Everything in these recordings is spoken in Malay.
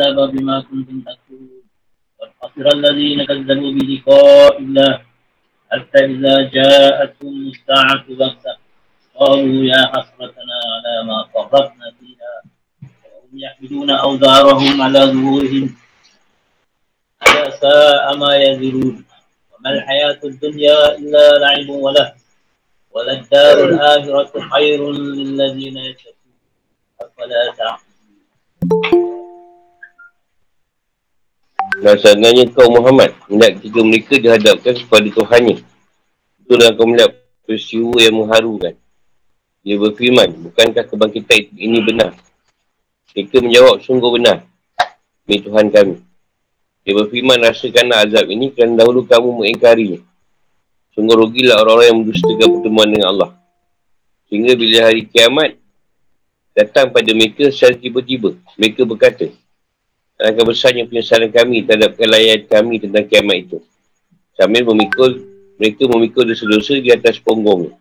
الكتاب بما كنتم تكتبون. وخسر الذين كذبوا بلقاء الله حتى إذا جاءتهم الساعة بغتة قالوا يا حسرتنا على ما فرطنا فيها. وهم يحملون أوزارهم على ظهورهم. ألا ساء ما يزرون. وما الحياة الدنيا إلا لعب وله. وللدار الآخرة خير للذين يتقون. أفلا تعقلون. Rasanya kau Muhammad. Hendak ketika mereka dihadapkan kepada Tuhannya. Itulah kau melihat peristiwa yang mengharukan. Dia berfirman Bukankah kebangkitan ini benar? Mereka menjawab sungguh benar Ini Tuhan kami. Dia berfirman rasakanlah azab ini Kerana dahulu kamu mengingkarinya. Sungguh rugilah orang-orang yang mendustakan pertemuan dengan Allah. Sehingga bila hari kiamat Datang pada mereka secara tiba-tiba Mereka berkata Alangkah besarnya penyesalan kami terhadap kelayan kami tentang kiamat itu. Sambil memikul, mereka memikul dosa-dosa di atas punggung.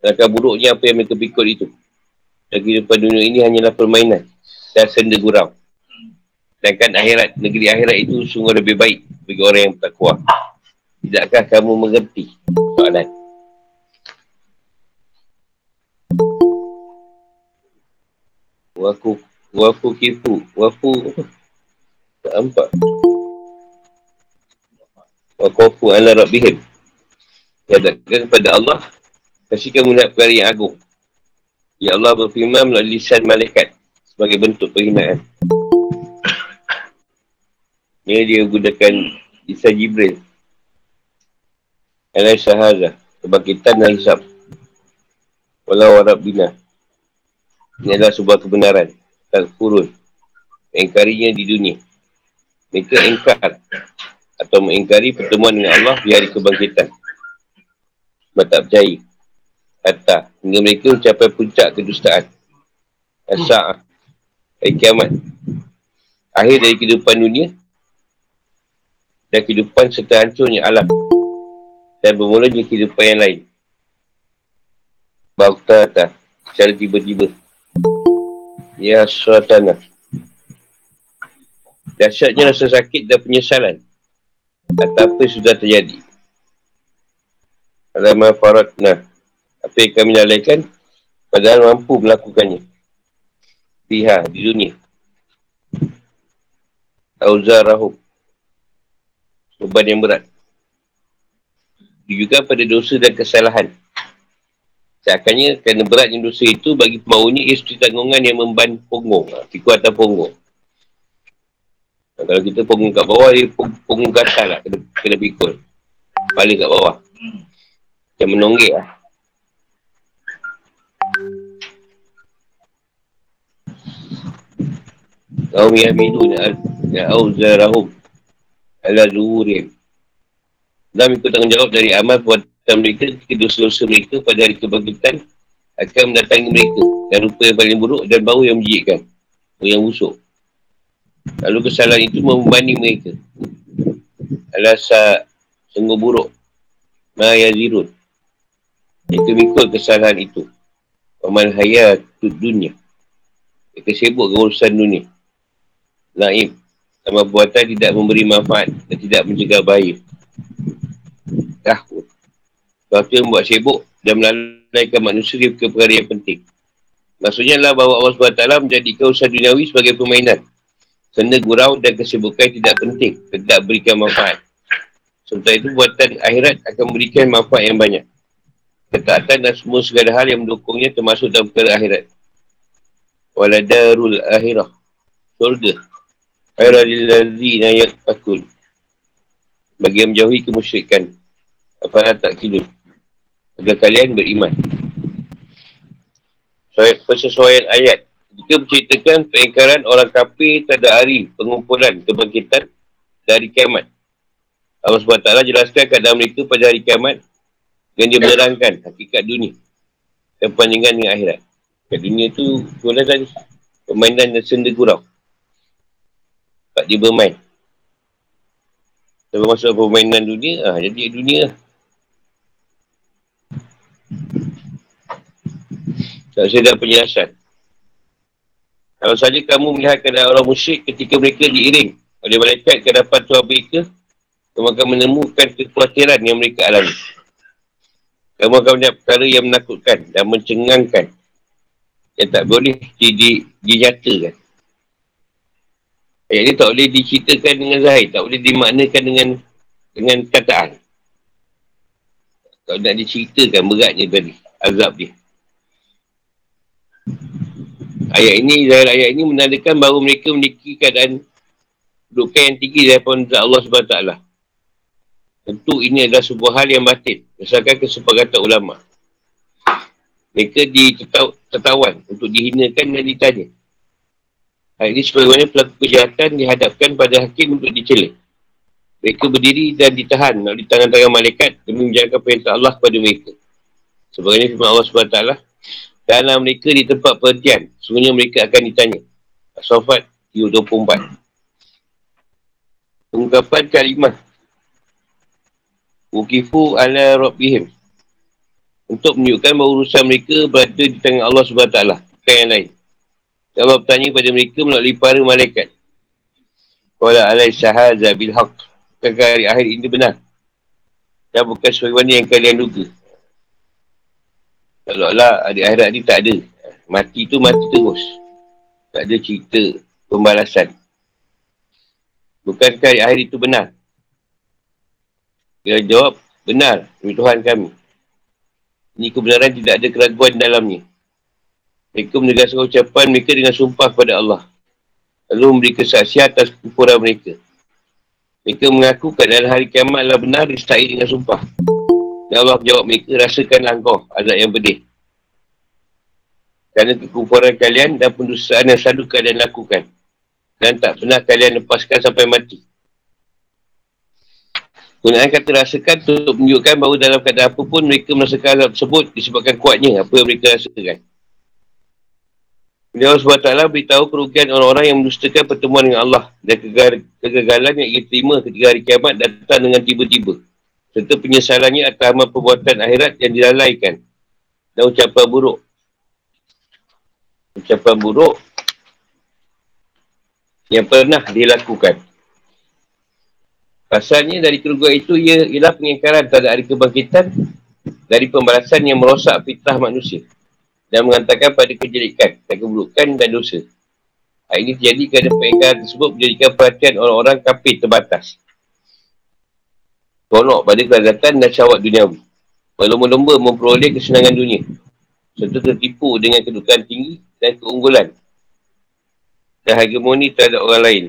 Alangkah buruknya apa yang mereka pikul itu. Dan kehidupan dunia ini hanyalah permainan dan senda gurau. Sedangkan akhirat, negeri akhirat itu sungguh lebih baik bagi orang yang bertakwa. Tidakkah kamu mengerti soalan? Waku Wafu kifu. Wafu. Tak nampak. Wakufu ala rabbihim. Yadakkan kepada Allah. Kasihkan melihat perkara yang agung. Ya Allah berfirman melalui lisan malaikat. Sebagai bentuk perhinaan. Ini dia gunakan Isa Jibril. Alai syahadah. Kebangkitan dan hisap. Walau warab bina. Ini adalah sebuah kebenaran tak kurun mengingkarinya di dunia. Mereka ingkar atau mengingkari pertemuan dengan Allah di hari kebangkitan. Sebab tak percaya. Kata hingga mereka mencapai puncak kedustaan. Asa'ah hari kiamat akhir dari kehidupan dunia dan kehidupan serta hancurnya alam dan bermulanya kehidupan yang lain. Bautata secara tiba-tiba Ya suatana. Dahsyatnya rasa sakit dan penyesalan. Atas apa sudah terjadi. Alamah faratna. Apa yang kami lalaikan. Padahal mampu melakukannya. Biha di dunia. Auzarahum. Beban yang berat. Juga pada dosa dan kesalahan. Seakannya kerana beratnya dosa itu bagi pembawanya ia seperti tanggungan yang memban punggung. Pikul atas punggung. Nah, kalau kita punggung kat bawah, dia punggung atas lah. Kena, kena pikul. Kepala kat bawah. Macam menonggek lah. Kaum yahmidun al-awzarahum ala zuhurim. Ikut tanggungjawab dari amal buat dan mereka ketika dosa-dosa mereka pada hari kebangkitan akan mendatangi mereka. Dan rupa yang paling buruk dan bau yang menjijikkan yang busuk. Lalu kesalahan itu membanding mereka. Alasa sungguh buruk ma yazirun mereka mikul kesalahan itu. Wamal hayat dunia. Mereka sibuk ke urusan dunia. Naib sama buatan tidak memberi manfaat dan tidak mencegah bahaya sesuatu yang membuat sibuk dan melalaikan manusia ke perkara yang penting. Maksudnya adalah bahawa Allah SWT menjadikan usaha duniawi sebagai permainan. Senda gurau dan kesibukan tidak penting. Tidak berikan manfaat. Sementara itu buatan akhirat akan memberikan manfaat yang banyak. Ketaatan dan semua segala hal yang mendukungnya termasuk dalam perkara akhirat. Waladarul akhirah. Surga. Akhirah lillazina yakakul. Bagi yang menjauhi kemusyrikan. Apa tak kidul agar kalian beriman. Persesuaian ayat. Jika menceritakan pengingkaran orang kafir terhadap hari pengumpulan kebangkitan dari kiamat. Allah SWT jelaskan keadaan mereka pada hari kiamat dengan dia menerangkan hakikat dunia dan panjangan dengan akhirat. Kat dunia tu, boleh tadi, permainan dan senda gurau. Tak dia bermain. Sebab masuk permainan dunia, ah, jadi dunia lah. Tak dah penjelasan. Kalau saja kamu melihat keadaan orang musyrik ketika mereka diiring oleh malaikat ke dapat tuan mereka, kamu akan menemukan kekhawatiran yang mereka alami. Kamu akan melihat perkara yang menakutkan dan mencengangkan yang tak boleh di, di, dinyatakan. Ayat ini tak boleh diceritakan dengan zahir, tak boleh dimaknakan dengan dengan kataan. Kalau nak diceritakan beratnya tadi, azab dia. Ayat ini, zahir ayat ini menandakan bahawa mereka memiliki keadaan kedudukan yang tinggi daripada Allah SWT. Tentu ini adalah sebuah hal yang batin. Berdasarkan kesepakatan ulama. Mereka ditetauan untuk dihinakan dan ditanya. Hal ini sebagaimana pelaku kejahatan dihadapkan pada hakim untuk dicela. Mereka berdiri dan ditahan di tangan-tangan malaikat demi menjalankan perintah Allah kepada mereka. Sebagainya firman Allah SWT dalam mereka di tempat perhentian. Sebenarnya mereka akan ditanya. As-Sofat 24. Pengungkapan kalimah. Ukifu ala Rabbihim. Untuk menunjukkan bahawa urusan mereka berada di tangan Allah SWT. Bukan yang lain. Allah bertanya kepada mereka melalui para malaikat. Qala alai syahaza bil haq. Bukankah hari akhir ini benar? Dan bukan sebagaimana yang kalian duga. Kalau lah hari akhirat ni tak ada. Mati tu mati terus. Tak ada cerita pembalasan. Bukankah hari akhir itu benar? Dia jawab, benar demi Tuhan kami. Ini kebenaran tidak ada keraguan dalamnya. Mereka menegaskan ucapan mereka dengan sumpah kepada Allah. Lalu memberi kesaksian atas kukuran mereka. Mereka mengaku keadaan hari kiamat adalah benar disertai dengan sumpah. Allah menjawab mereka, rasakanlah engkau azab yang pedih. Kerana kekufuran kalian dan pendustaan yang selalu kalian lakukan. Dan tak pernah kalian lepaskan sampai mati. Gunaan kata rasakan untuk menunjukkan bahawa dalam keadaan apa pun mereka merasakan azab tersebut disebabkan kuatnya apa yang mereka rasakan. Allah SWT beritahu kerugian orang-orang yang mendustakan pertemuan dengan Allah dan kegagalan yang ia terima ketika hari kiamat datang dengan tiba-tiba serta penyesalannya atas amal perbuatan akhirat yang dilalaikan dan ucapan buruk. Ucapan buruk yang pernah dilakukan. Pasalnya dari kerugian itu ia ialah pengingkaran terhadap hari kebangkitan dari pembalasan yang merosak fitrah manusia dan mengatakan pada kejelikan dan keburukan dan dosa. Hal ini terjadi kerana pengingkaran tersebut menjadikan perhatian orang-orang kafir terbatas tolak pada kelazatan dan syawat duniawi. Berlomba-lomba memperoleh kesenangan dunia. Serta tertipu dengan kedudukan tinggi dan keunggulan. Dan hegemoni terhadap orang lain.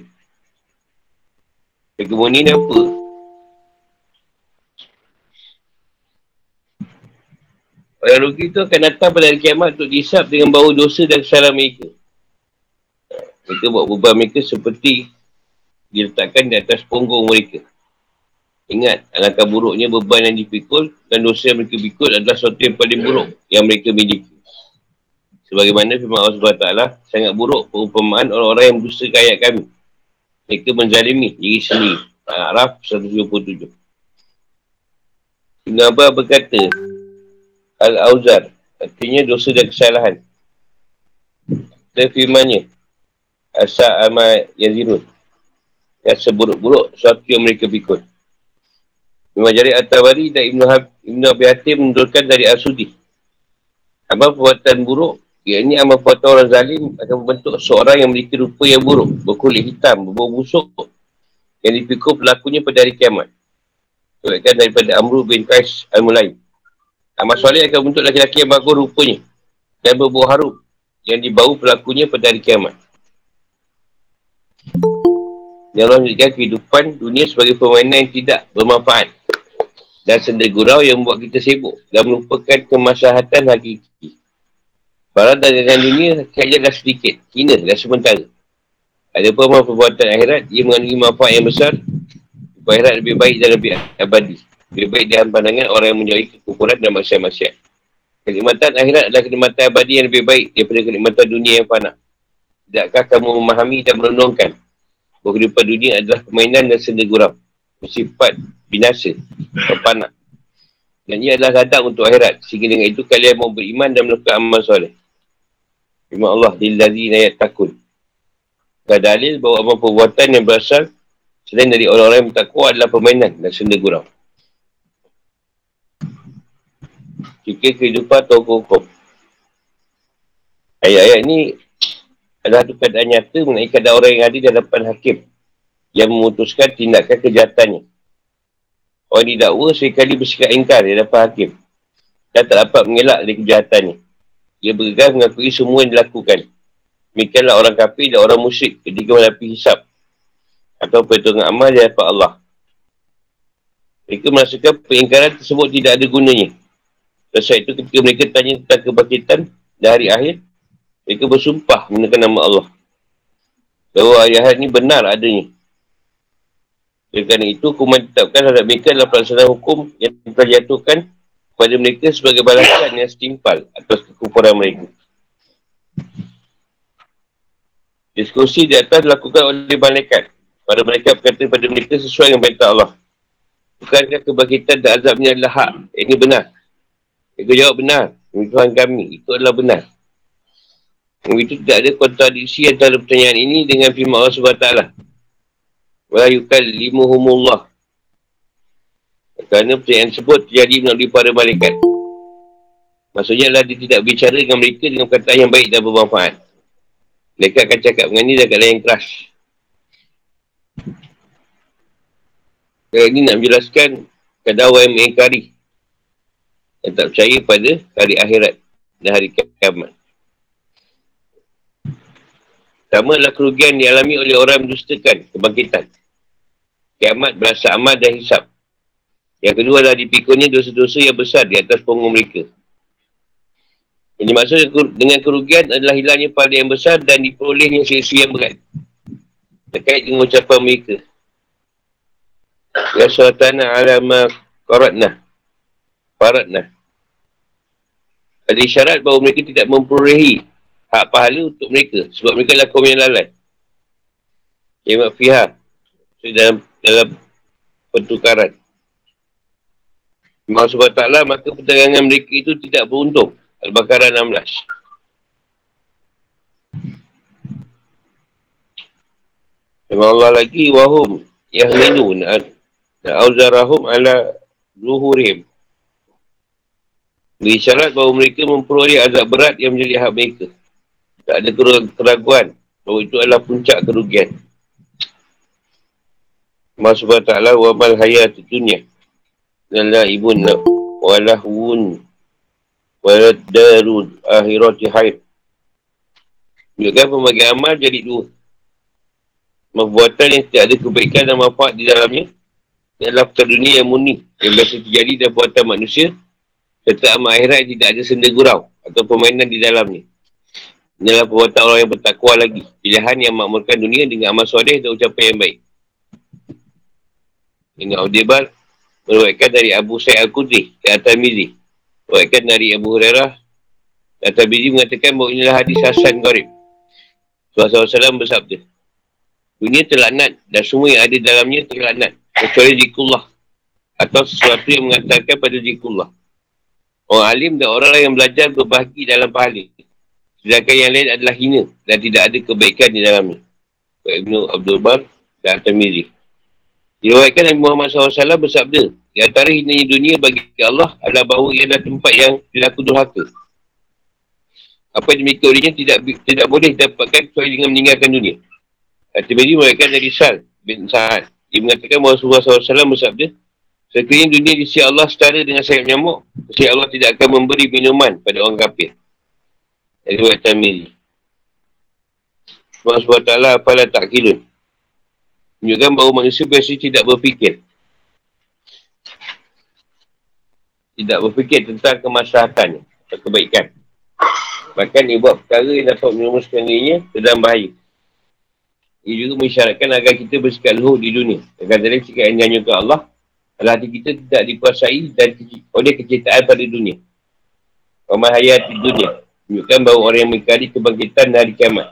Hegemoni ni apa? Orang rugi tu akan datang pada hari kiamat untuk dihisap dengan bau dosa dan kesalahan mereka. Mereka buat beban mereka seperti diletakkan di atas punggung mereka. Ingat, alangkah buruknya beban yang dipikul dan dosa yang mereka pikul adalah sesuatu yang paling buruk yang mereka miliki. Sebagaimana firman Allah SWT, sangat buruk perumpamaan orang-orang yang berdusta ayat kami. Mereka menzalimi diri sendiri. Al-Araf 177. Ibn Abbas berkata, Al-Auzar, artinya dosa dan kesalahan. Dan firmannya, Asa Amal Yazirun. Yang seburuk-buruk sesuatu yang mereka pikul. Imam Jari At-Tabari dan Ibn, Hab, Ibn Abi Hatim menurutkan dari Asudi. Amal perbuatan buruk, ini amal perbuatan orang zalim akan membentuk seorang yang memiliki rupa yang buruk, berkulit hitam, berbau busuk, yang dipikul pelakunya pada hari kiamat. Sebabkan daripada Amru bin Qais Al-Mulai. Amal soleh akan membentuk laki-laki yang bagus rupanya dan berbau harum yang dibau pelakunya pada hari kiamat. Yang Allah menjadikan kehidupan dunia sebagai permainan yang tidak bermanfaat dan senda gurau yang membuat kita sibuk dan melupakan kemaslahatan hakiki. Barang dagangan dunia saja dah sedikit, hina dan sementara. Ada pun perbuatan akhirat, ia mengandungi manfaat yang besar. Akhirat lebih baik dan lebih abadi. Lebih baik dalam pandangan orang yang menjauhi kekufuran dan masyarakat-masyarakat. Kenikmatan akhirat adalah kenikmatan abadi yang lebih baik daripada kenikmatan dunia yang panah. Tidakkah kamu memahami dan merenungkan bahawa kehidupan dunia adalah permainan dan senda gurau. Bersifat binasa, terpanak. Dan ia adalah ladang untuk akhirat. Sehingga dengan itu kalian mau beriman dan melakukan amal soleh. Firman Allah, Lillazi nayat takun. Dan dalil bahawa amal perbuatan yang berasal selain dari orang-orang yang bertakwa adalah permainan dan senda gurau. Fikir kehidupan atau hukum. Ayat-ayat ni adalah satu keadaan nyata mengenai keadaan orang yang ada di hadapan hakim yang memutuskan tindakan kejahatannya. Orang didakwa sekali bersikap ingkar di hadapan hakim dan tak dapat mengelak dari kejahatannya. Ia bergegas mengakui semua yang dilakukan. Demikianlah orang kafir dan orang musyrik ketika menghadapi hisap atau perhitungan amal di hadapan Allah. Mereka merasakan pengingkaran tersebut tidak ada gunanya. Sebab itu ketika mereka tanya tentang kebangkitan dari akhir, mereka bersumpah menggunakan nama Allah. Bahawa ayat ini benar adanya. Oleh kerana itu, hukuman ditetapkan terhadap mereka adalah pelaksanaan hukum yang telah jatuhkan kepada mereka sebagai balasan yang setimpal atas kekufuran mereka. Diskusi di atas dilakukan oleh malaikat. Pada mereka berkata kepada mereka sesuai dengan perintah Allah. Bukankah kebangkitan dan azabnya adalah hak? Ini benar. Mereka jawab benar. Tuhan kami. Itu adalah benar. Begitu tidak ada kontradiksi antara pertanyaan ini dengan firman Allah SWT wa yukallimuhumullah. Kerana pertanyaan tersebut terjadi melalui para malaikat. Maksudnya adalah dia tidak bicara dengan mereka dengan perkataan yang baik dan bermanfaat. Mereka akan cakap dengan ini dengan keadaan yang keras dan ini nak menjelaskan yang mengingkari yang tak percaya pada hari akhirat dan hari kiamat. Pertama adalah kerugian dialami oleh orang yang mendustakan kebangkitan kiamat berasa amal dan hisap. Yang kedua adalah dipikulnya dosa-dosa yang besar di atas punggung mereka. Ini maksud dengan kerugian adalah hilangnya pada yang besar dan diperolehnya sesuatu yang berat. Terkait dengan ucapan mereka. Ya sultana alama qaratna. Faratna. Ada isyarat bahawa mereka tidak memperolehi hak pahala untuk mereka. Sebab mereka adalah kaum yang lalai. Ya makfihah. So, dalam dalam pertukaran. Allah SWT maka perdagangan mereka itu tidak beruntung. Al-Baqarah 16. Dan Allah lagi wahum yahminun auzarahum ala zuhurihim. Beri syarat bahawa mereka memperoleh azab berat yang menjadi hak mereka. Tak ada keraguan bahawa itu adalah puncak kerugian. Allah subhanahu wa wa mal hayat dunia lala ibun walahun waladarun akhirati haid Menunjukkan pembagi amal jadi dua. Perbuatan yang tidak ada kebaikan dan manfaat di dalamnya adalah perkara dunia yang murni yang biasa terjadi dalam buatan manusia serta amal akhirat yang tidak ada senda gurau atau permainan di dalamnya. Ini adalah perbuatan orang yang bertakwa lagi. Pilihan yang makmurkan dunia dengan amal suadeh dan ucapan yang baik. Ini Audibar meruatkan dari Abu Sa'id Al-Qudri ke At-Tamizi. Meruatkan dari Abu Hurairah At-Tamizi mengatakan bahawa inilah hadis Hasan. Rasulullah SAW bersabda. Dunia terlaknat dan semua yang ada dalamnya terlaknat. Kecuali zikullah. Atau sesuatu yang mengatakan pada zikullah. Orang alim dan orang yang belajar berbahagi dalam pahala. Sedangkan yang lain adalah hina dan tidak ada kebaikan di dalamnya. Ibn Abdul Bar dan At-Tamizi. Diriwayatkan Nabi Muhammad SAW bersabda, di antara hinanya dunia bagi Allah adalah bahawa ia adalah tempat yang dilaku durhaka. Apa yang dimiliki olehnya tidak tidak boleh dapatkan kecuali dengan meninggalkan dunia. At-Tirmidzi meriwayatkan dari Sal bin Sa'ad. Dia mengatakan bahawa Rasulullah SAW bersabda, Sekiranya dunia di sisi Allah setara dengan sayap nyamuk, sisi Allah tidak akan memberi minuman pada orang kafir. Dari Wajah Tamiri. Allah SWT apalah tak kilun menunjukkan bahawa manusia biasa tidak berfikir. Tidak berfikir tentang kemaslahatan atau kebaikan. Bahkan dia buat perkara yang dapat merumuskan dirinya ke dalam bahaya. Ia juga mengisyaratkan agar kita bersikap luhur di dunia. Agar dari sikap yang dianyukan Allah adalah hati kita tidak dikuasai dan oleh kecintaan pada dunia. Ramai hayat di dunia. Menunjukkan bahawa orang yang mengikari kebangkitan dari kiamat.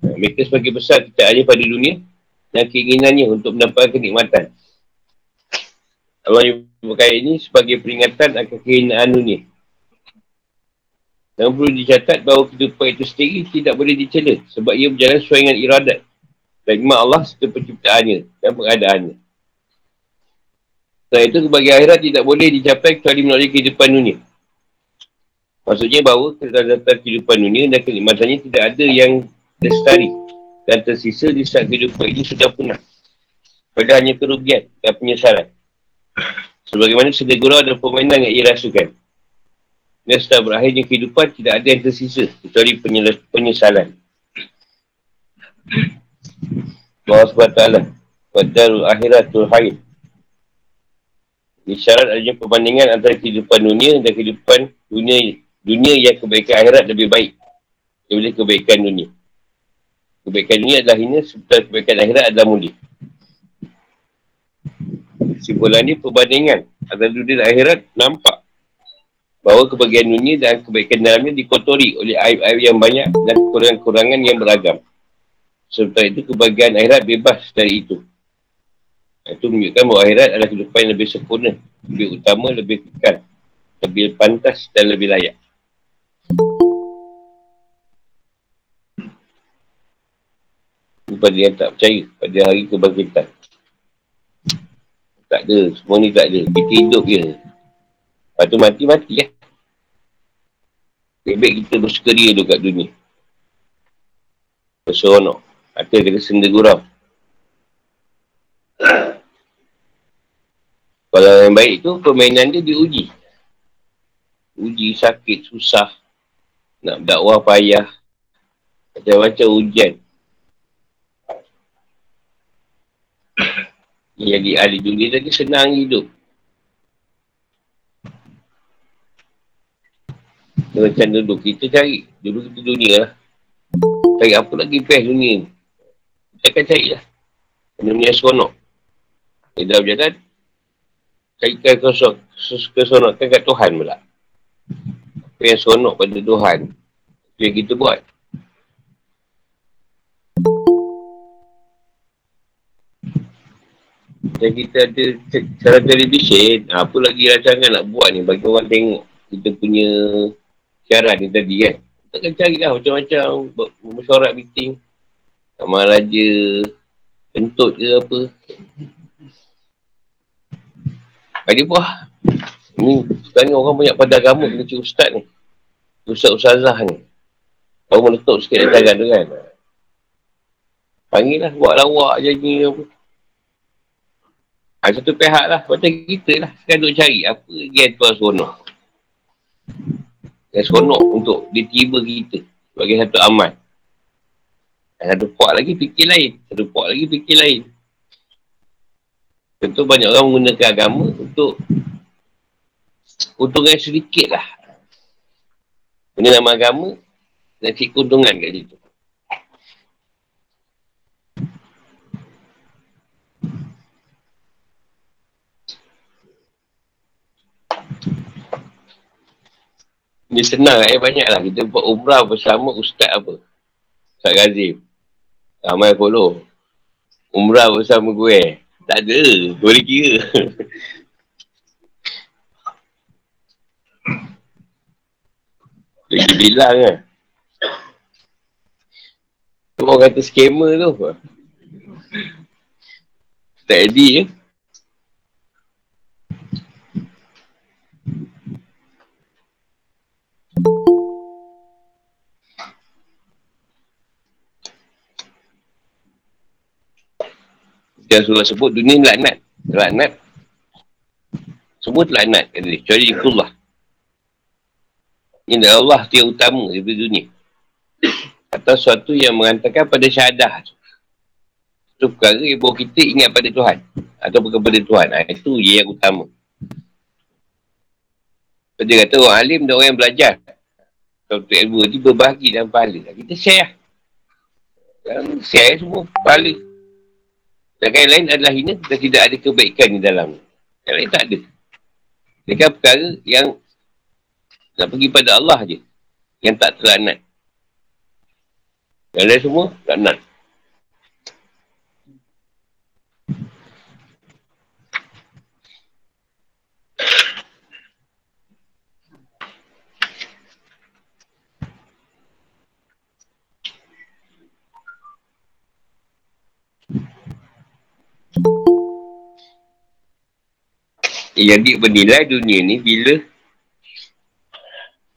Mereka sebagai besar kita hanya pada dunia dan keinginannya untuk mendapatkan kenikmatan. Allah menyebutkan ini sebagai peringatan akan kehinaan dunia. Dan perlu dicatat bahawa kehidupan itu sendiri tidak boleh dicela sebab ia berjalan sesuai dengan iradat dan Allah serta penciptaannya dan pengadaannya. Setelah itu kebahagiaan akhirat tidak boleh dicapai kecuali melalui kehidupan dunia. Maksudnya bahawa kedatangan kehidupan dunia dan kenikmatannya tidak ada yang lestari dan tersisa di saat kehidupan ini sudah punah. Pada hanya kerugian dan penyesalan. Sebagaimana sedih gurau dan permainan yang ia rasukan. Dan setelah berakhirnya kehidupan, tidak ada yang tersisa kecuali penyesalan. Allah SWT Qadarul akhiratul hayat Isyarat adanya perbandingan antara kehidupan dunia dan kehidupan dunia dunia yang kebaikan akhirat lebih baik daripada kebaikan dunia. Kebaikan dunia adalah hina sementara kebaikan akhirat adalah mulia. Simpulan ini perbandingan antara dunia dan akhirat nampak bahawa kebahagiaan dunia dan kebaikan dalamnya dikotori oleh aib-aib yang banyak dan kekurangan-kekurangan yang beragam. Sementara itu kebahagiaan akhirat bebas dari itu. Itu menunjukkan bahawa akhirat adalah kehidupan yang lebih sempurna, lebih utama, lebih kekal, lebih pantas dan lebih layak. Kepada yang tak percaya pada hari kebangkitan. Tak ada, semua ni tak ada. Kita hidup je. Lepas tu mati, mati ya. Baik-baik kita bersukaria dulu kat dunia. Berseronok. Atau kita senda gurau. Kalau yang baik tu, permainan dia diuji. Uji sakit, susah. Nak dakwah payah. Macam-macam ujian. Jadi ahli dunia tadi senang hidup. Macam dulu kita cari. Dulu kita dunia lah. Cari apa lagi best dunia ni. Kita akan cari lah. Dunia seronok. Dia dah berjalan. Carikan. Keseronokan kat Tuhan pula. Apa yang seronok pada Tuhan. Itu yang kita buat. Dan kita ada cara televisyen, apa lagi rancangan nak buat ni bagi orang tengok kita punya siaran ni tadi kan. Kita akan cari lah macam-macam mesyuarat meeting. Sama raja, kentut ke apa. Bagi buah. Ni sekarang orang banyak pada agama kena ustaz ni. Ustaz-ustazah ni. Kau meletup sikit rancangan tu kan. Panggil lah, buat lawak je ni apa. Ha, satu pihak lah. Macam kita lah. Sekarang duk cari apa yang tuan seronok yang seronok untuk ditiba kita sebagai satu amal. Satu puak lagi fikir lain. Satu puak lagi fikir lain. Tentu banyak orang menggunakan agama untuk keuntungan sedikit lah. Benda nama agama dan cik keuntungan kat situ. Dia senang eh banyak lah. Kita buat umrah bersama ustaz apa. Ustaz Ghazim. Ramai follow. Umrah bersama gue. Tak ada. Boleh kira. Dia bilang kan. Orang kata scammer tu. Tak edit je. Eh? Yang surah sebut dunia ni laknat. Laknat. Semua. Kata dia. Kecuali ikullah. Ini Allah tu yang utama daripada dunia. Atau sesuatu yang mengatakan pada syahadah tu. Itu perkara yang bawa kita ingat pada Tuhan. Atau kepada Tuhan. Ha, itu yang utama. Dia kata orang alim dan orang yang belajar. Kalau tu ilmu ni berbahagi dalam pahala. Kita share lah. Share semua pahala. Dan yang lain adalah hina dan tidak ada kebaikan di dalam. Yang lain tak ada. Kan perkara yang nak pergi pada Allah je. Yang tak teranat. Yang lain semua tak jadi bernilai dunia ni bila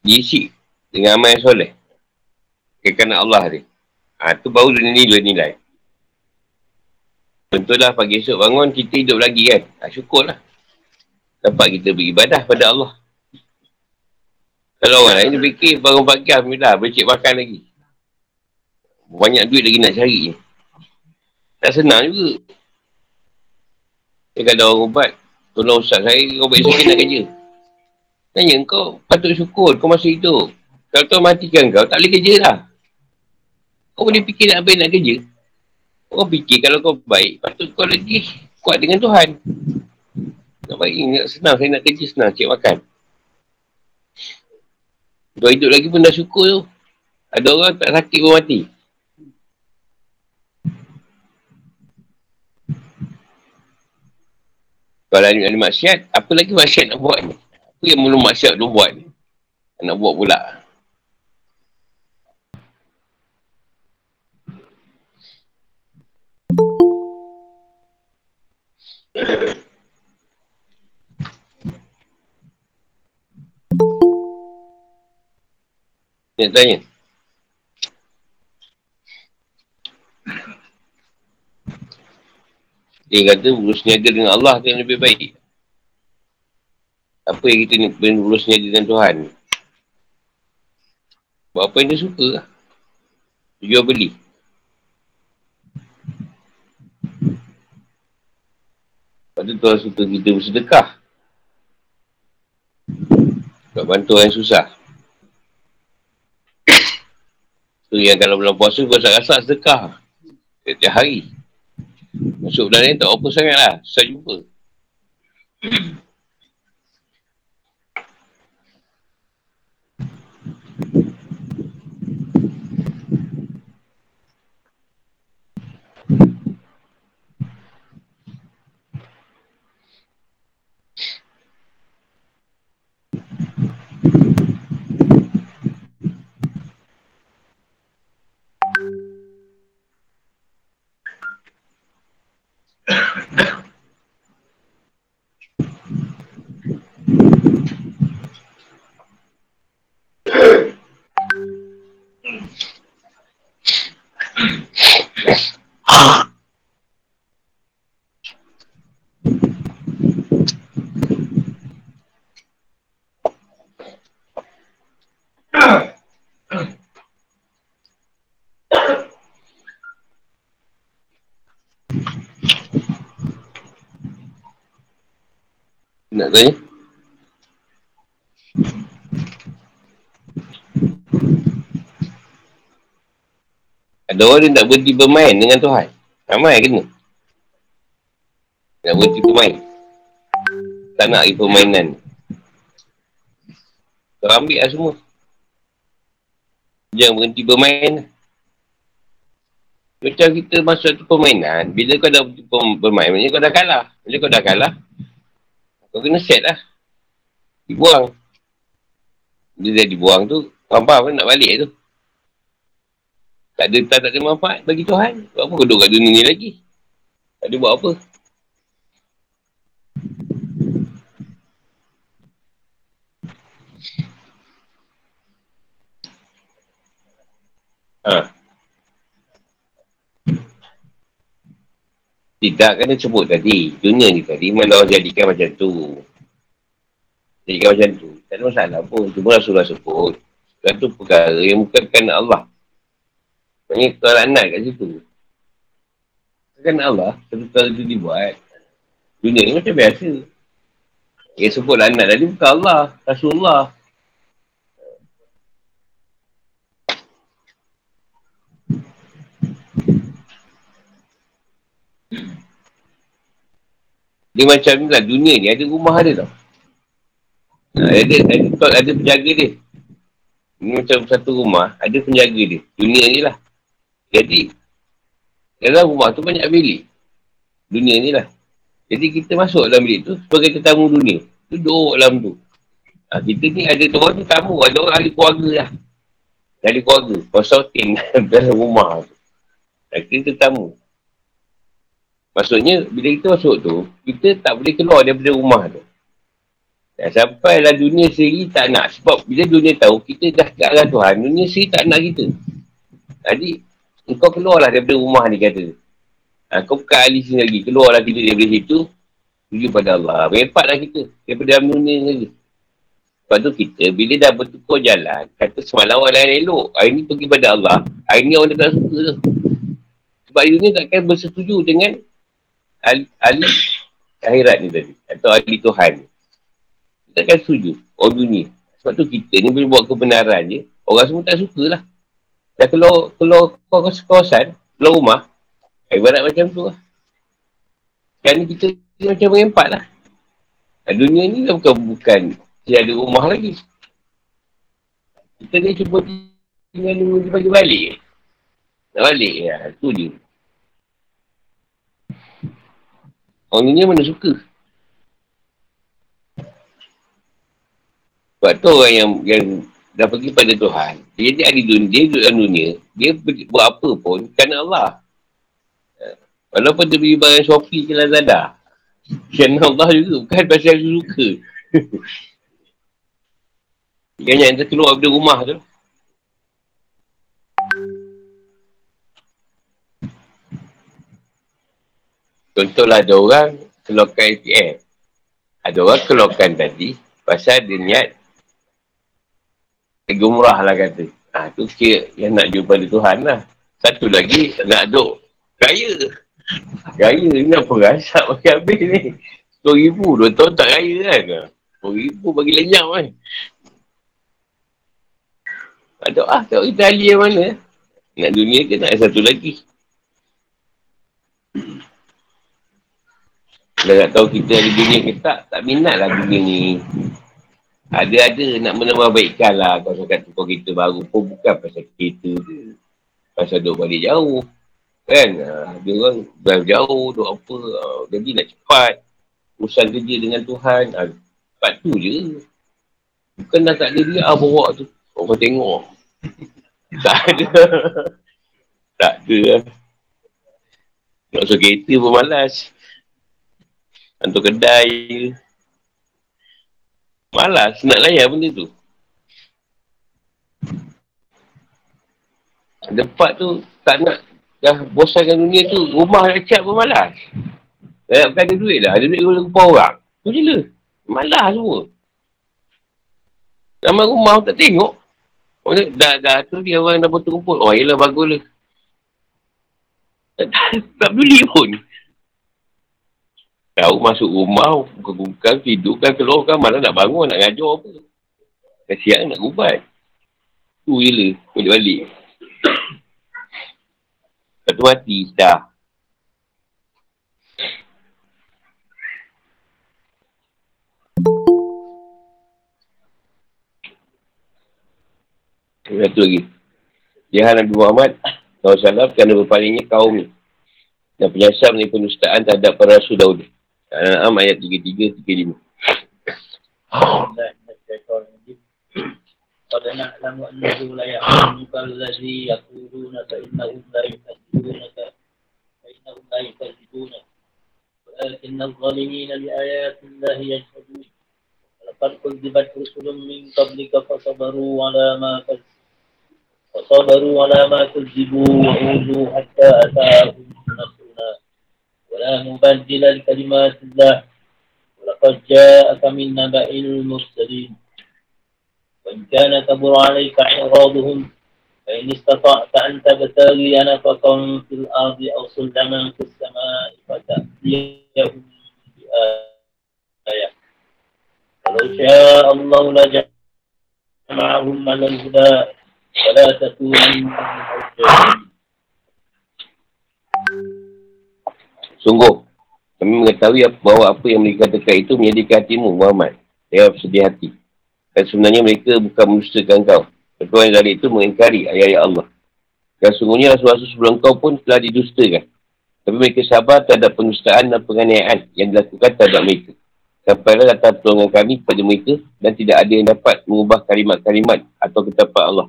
diisi dengan amal yang soleh. Kerana Allah ni. Ha, tu baru dunia ni nilai. Contohlah pagi esok bangun, kita hidup lagi kan. Ha, syukurlah. Dapat kita beribadah pada Allah. Kalau orang lain dia fikir bangun pagi, Alhamdulillah, bercik makan lagi. Banyak duit lagi nak cari. Tak senang juga. Dia kata orang ubat, tolong ustaz saya, kau baik sikit nak kerja. Tanya kau, patut syukur kau masih hidup. Kalau kau matikan kau, tak boleh kerja lah. Kau boleh fikir nak apa nak kerja. Kau fikir kalau kau baik, patut kau lagi kuat dengan Tuhan. Nak baik, nak senang, saya nak kerja senang, cik makan. Kau hidup lagi pun dah syukur tu. Ada orang tak sakit pun mati. Kalau ada, ada maksiat, apa lagi maksiat nak buat ni? Apa yang belum maksiat tu buat ni? Nak buat pula. Nak tanya. Dia kata urus niaga dengan Allah yang lebih baik. Apa yang kita ni urus niaga dengan Tuhan? Buat apa yang dia suka lah. Jual beli. Lepas tu Tuhan suka kita bersedekah. Buat bantu orang susah. Tu yang kalau bulan puasa kau rasa sedekah. Setiap hari. Masuk bulan ni tak apa sangat lah. Saya jumpa. Nak tanya? Ada orang yang tak berhenti bermain dengan Tuhan. Ramai kena. Tak berhenti bermain. Tak nak lagi permainan. Kau ambil lah semua. Jangan berhenti bermain. Macam kita masuk satu permainan, bila kau dah bermain, maknanya kau dah kalah. Bila kau dah kalah, kau kena set lah. Dibuang. Bila dah dibuang tu, faham pun nak balik tu. Tak ada, tak, tak ada manfaat bagi Tuhan. Buat apa kau duduk kat dunia ni lagi? Tak ada buat apa. Ha. Tidak kena sebut tadi. Dunia ni tadi mana orang jadikan macam tu. Jadikan macam tu. Tak ada masalah pun. Cuma Rasulullah sebut. Kan tu perkara yang bukan kerana Allah. Maksudnya kau lanat kat situ. Kan Allah, satu perkara tu dibuat. Dunia ni macam biasa. Yang sebut lanat tadi bukan Allah. Rasulullah. Dia macam ni lah, dunia ni ada rumah ada tau. Ha, ada, ada, ada, ada penjaga dia. Ini macam satu rumah, ada penjaga dia. Dunia ni lah. Jadi, dalam rumah tu banyak bilik. Dunia ni lah. Jadi kita masuk dalam bilik tu sebagai tetamu dunia. Duduk dalam tu. Ha, kita ni ada orang tu tamu, ada orang ahli keluarga lah. Ahli keluarga, consulting dalam rumah tu. Kita tetamu. Maksudnya, bila kita masuk tu, kita tak boleh keluar daripada rumah tu. Ya, sampailah dunia sendiri tak nak. Sebab bila dunia tahu, kita dah ke arah Tuhan. Dunia sendiri tak nak kita. Jadi, kau keluarlah daripada rumah ni kata. Ha, kau buka ahli sini lagi. Keluarlah kita daripada situ. Tuju pada Allah. Merepatlah kita. Daripada dalam dunia lagi. Sebab tu kita, bila dah bertukar jalan, kata semalam orang lain elok. Hari ni pergi pada Allah. Hari ni orang tak suka tu. Sebab dunia takkan bersetuju dengan ahli, ahli akhirat ni tadi. Atau ahli Tuhan ni. Kita akan setuju. Orang dunia. Sebab tu kita ni boleh buat kebenaran je. Orang semua tak suka lah. Dan kalau, kalau kau kawasan, keluar rumah, ibarat macam tu lah. Ni kita macam mengempat lah. Dunia ni dah bukan, bukan dia ada rumah lagi. Kita ni cuba tinggal dia bagi balik. Nak balik ya, tu je. Orang dunia mana suka. Sebab tu orang yang, yang dah pergi pada Tuhan. Dia jadi ahli dunia, dia duduk dalam dunia. Dia buat apa pun kerana Allah. Walaupun dia beli barang Shopee ke Lazada. Kerana Allah juga. Bukan pasal dia suka. Dia yang keluar dari rumah tu. Contohlah ada orang keluarkan ATM. Ada orang keluarkan tadi pasal dia niat gemurah lah kata. Ha, tu kira yang nak jumpa di Tuhan lah. Satu lagi nak duk kaya. Kaya ni apa rasa pakai habis ni. RM10,000, dua tahun tak kaya kan. RM10,000 bagi lenyap kan. Tak ah, tengok kita ahli yang mana. Nak dunia ke nak satu lagi. Dah tak tahu kita ada dunia ke tak, tak minat lah dunia ni. Ada-ada nak menambah baikkan lah kalau kata kau kita baru pun bukan pasal kereta tu. Pasal duduk balik jauh. Kan? Ada orang drive jauh, duduk apa. Ah, jadi nak cepat. Urusan kerja dengan Tuhan. Cepat tu je. Bukan dah tak ada dia ah, bawa tu. Orang tengok. tak ada. tak ada. Nak masuk kereta pun malas. Hantu kedai Malas nak layan benda tu. Tempat tu tak nak dah bosankan dunia tu. Rumah nak cat pun malas. Tak bukan ada duit lah. Ada duit kalau lupa orang. Tu je lah. Malas semua. Nama rumah tak tengok. Oh, dah, dah tu dia orang dah rumput. Oh, yelah bagus lah. Tak, tak beli pun. Kau masuk rumah, buka-buka, tidur kan, keluar kan, malah nak bangun, nak ngajar apa. Kasihan nak ubat. Tu lah, balik-balik. Satu hati, dah. Satu lagi. Jahat Nabi Muhammad SAW kerana berpalingnya kaum ni. Dan penyasar mengenai penustaan terhadap para rasul Daud. Al-An'am ayat 33-35. قد نعلم أنه لا يحزنك الذي يقولون فإنهم لا يكذبونك فإنهم لا يكذبونك ولكن الظالمين بآيات الله يجحدون ولقد كذبت رسل من قبلك فصبروا على ما كذبوا وصبروا على ما كذبوا وأوذوا حتى أتاهم نصرنا ولا مبدل لكلمات الله ولقد جاءك من نبأ المرسلين وإن كان كبر عليك إعراضهم فإن استطعت أن تبتغي نفقا في الأرض أو سلما في السماء فتأتيهم بآية ولو شاء الله لجمعهم على الهدى ولا تكونن Sungguh, kami mengetahui bahawa apa yang mereka katakan itu menjadikan hatimu, Muhammad. Saya bersedih hati. Dan sebenarnya mereka bukan menustakan kau. Ketua yang dari itu mengingkari ayat-ayat Allah. Dan sungguhnya rasul-rasul sebelum kau pun telah didustakan. Tapi mereka sabar terhadap penustaan dan penganiayaan yang dilakukan terhadap mereka. Sampailah datang pertolongan kami kepada mereka dan tidak ada yang dapat mengubah kalimat-kalimat atau ketetapan Allah.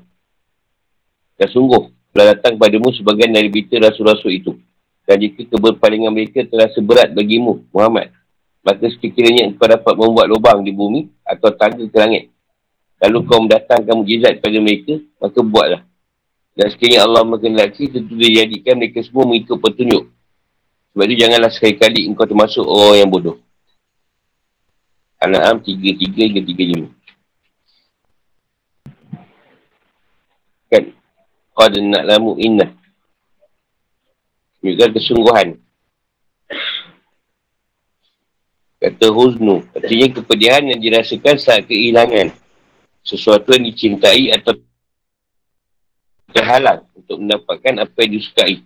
Dan sungguh, telah datang kepadamu sebagian dari berita rasul-rasul itu. Dan jika keberpalingan mereka telah seberat bagimu, Muhammad, maka sekiranya engkau dapat membuat lubang di bumi atau tangga ke langit. Kalau kau mendatangkan mujizat kepada mereka, maka buatlah. Dan sekiranya Allah mengendaki, tentu dia jadikan mereka semua mengikut petunjuk. Sebab itu janganlah sekali-kali engkau termasuk orang yang bodoh. Al-An'am 3-3 hingga 3-5. Kan? Qad nak lamu Juga kesungguhan. Kata Huznu. Artinya kepedihan yang dirasakan saat kehilangan. Sesuatu yang dicintai atau terhalang untuk mendapatkan apa yang disukai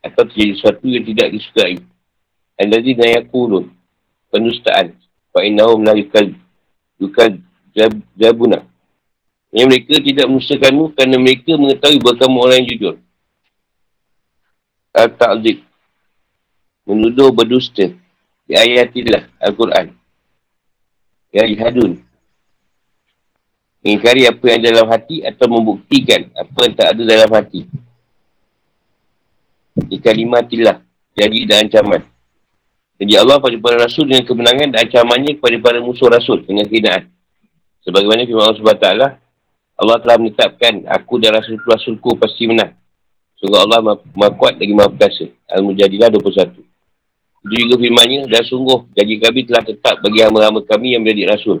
atau terjadi sesuatu yang tidak disukai. Al-Ladhi nayakulun. Penustaan. Fa'inahum la yukal yukal jab, jabuna. Yang mereka tidak menustakanmu kerana mereka mengetahui bahawa kamu orang yang jujur. Al-Ta'zib. Menuduh berdusta. Di ayatillah Al-Quran. Ya Jihadun. Mengingkari apa yang dalam hati atau membuktikan apa yang tak ada dalam hati. Di kalimatillah. Jadi dan ancaman. Jadi Allah pada para rasul dengan kemenangan dan ancamannya kepada para musuh rasul dengan kehinaan. Sebagaimana firman Allah SWT, Allah telah menetapkan aku dan rasul-rasulku pasti menang. Sungguh Allah maha kuat lagi maha perkasa. Al-Mujadilah 21. Itu juga firmannya, dan sungguh janji kami telah tetap bagi hamba-hamba kami yang menjadi rasul.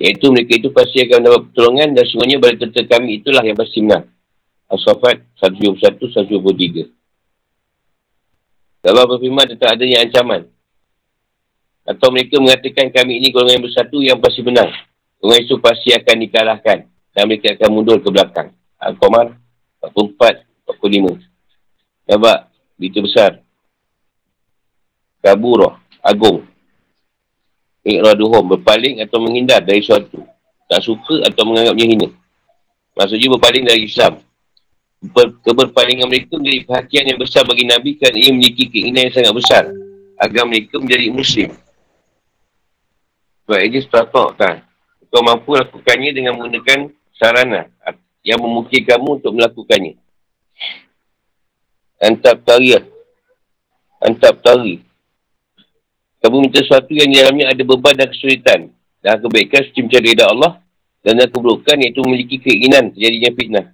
Iaitu mereka itu pasti akan mendapat pertolongan dan semuanya pada tetap kami itulah yang pasti menang. As-Safat 121-123. Allah berfirman tentang adanya ancaman. Atau mereka mengatakan kami ini golongan yang bersatu yang pasti menang. Golongan itu pasti akan dikalahkan. Dan mereka akan mundur ke belakang. Al-Qamar 44, 45. Nampak? Berita besar. Kaburah. Agung. Iqraduhum. Berpaling atau menghindar dari suatu. Tak suka atau menganggapnya hina. Maksudnya berpaling dari Islam ber, keberpalingan mereka menjadi perhatian yang besar bagi Nabi kerana ia memiliki keinginan yang sangat besar agar mereka menjadi Muslim. Sebab ini setapak kan. Kau mampu lakukannya dengan menggunakan sarana yang memungkinkan kamu untuk melakukannya. Antap tariah. Antap tari. Kamu minta sesuatu yang di dalamnya ada beban dan kesulitan. Dan kebaikan seperti mencari Allah. Dan keburukan iaitu memiliki keinginan terjadinya fitnah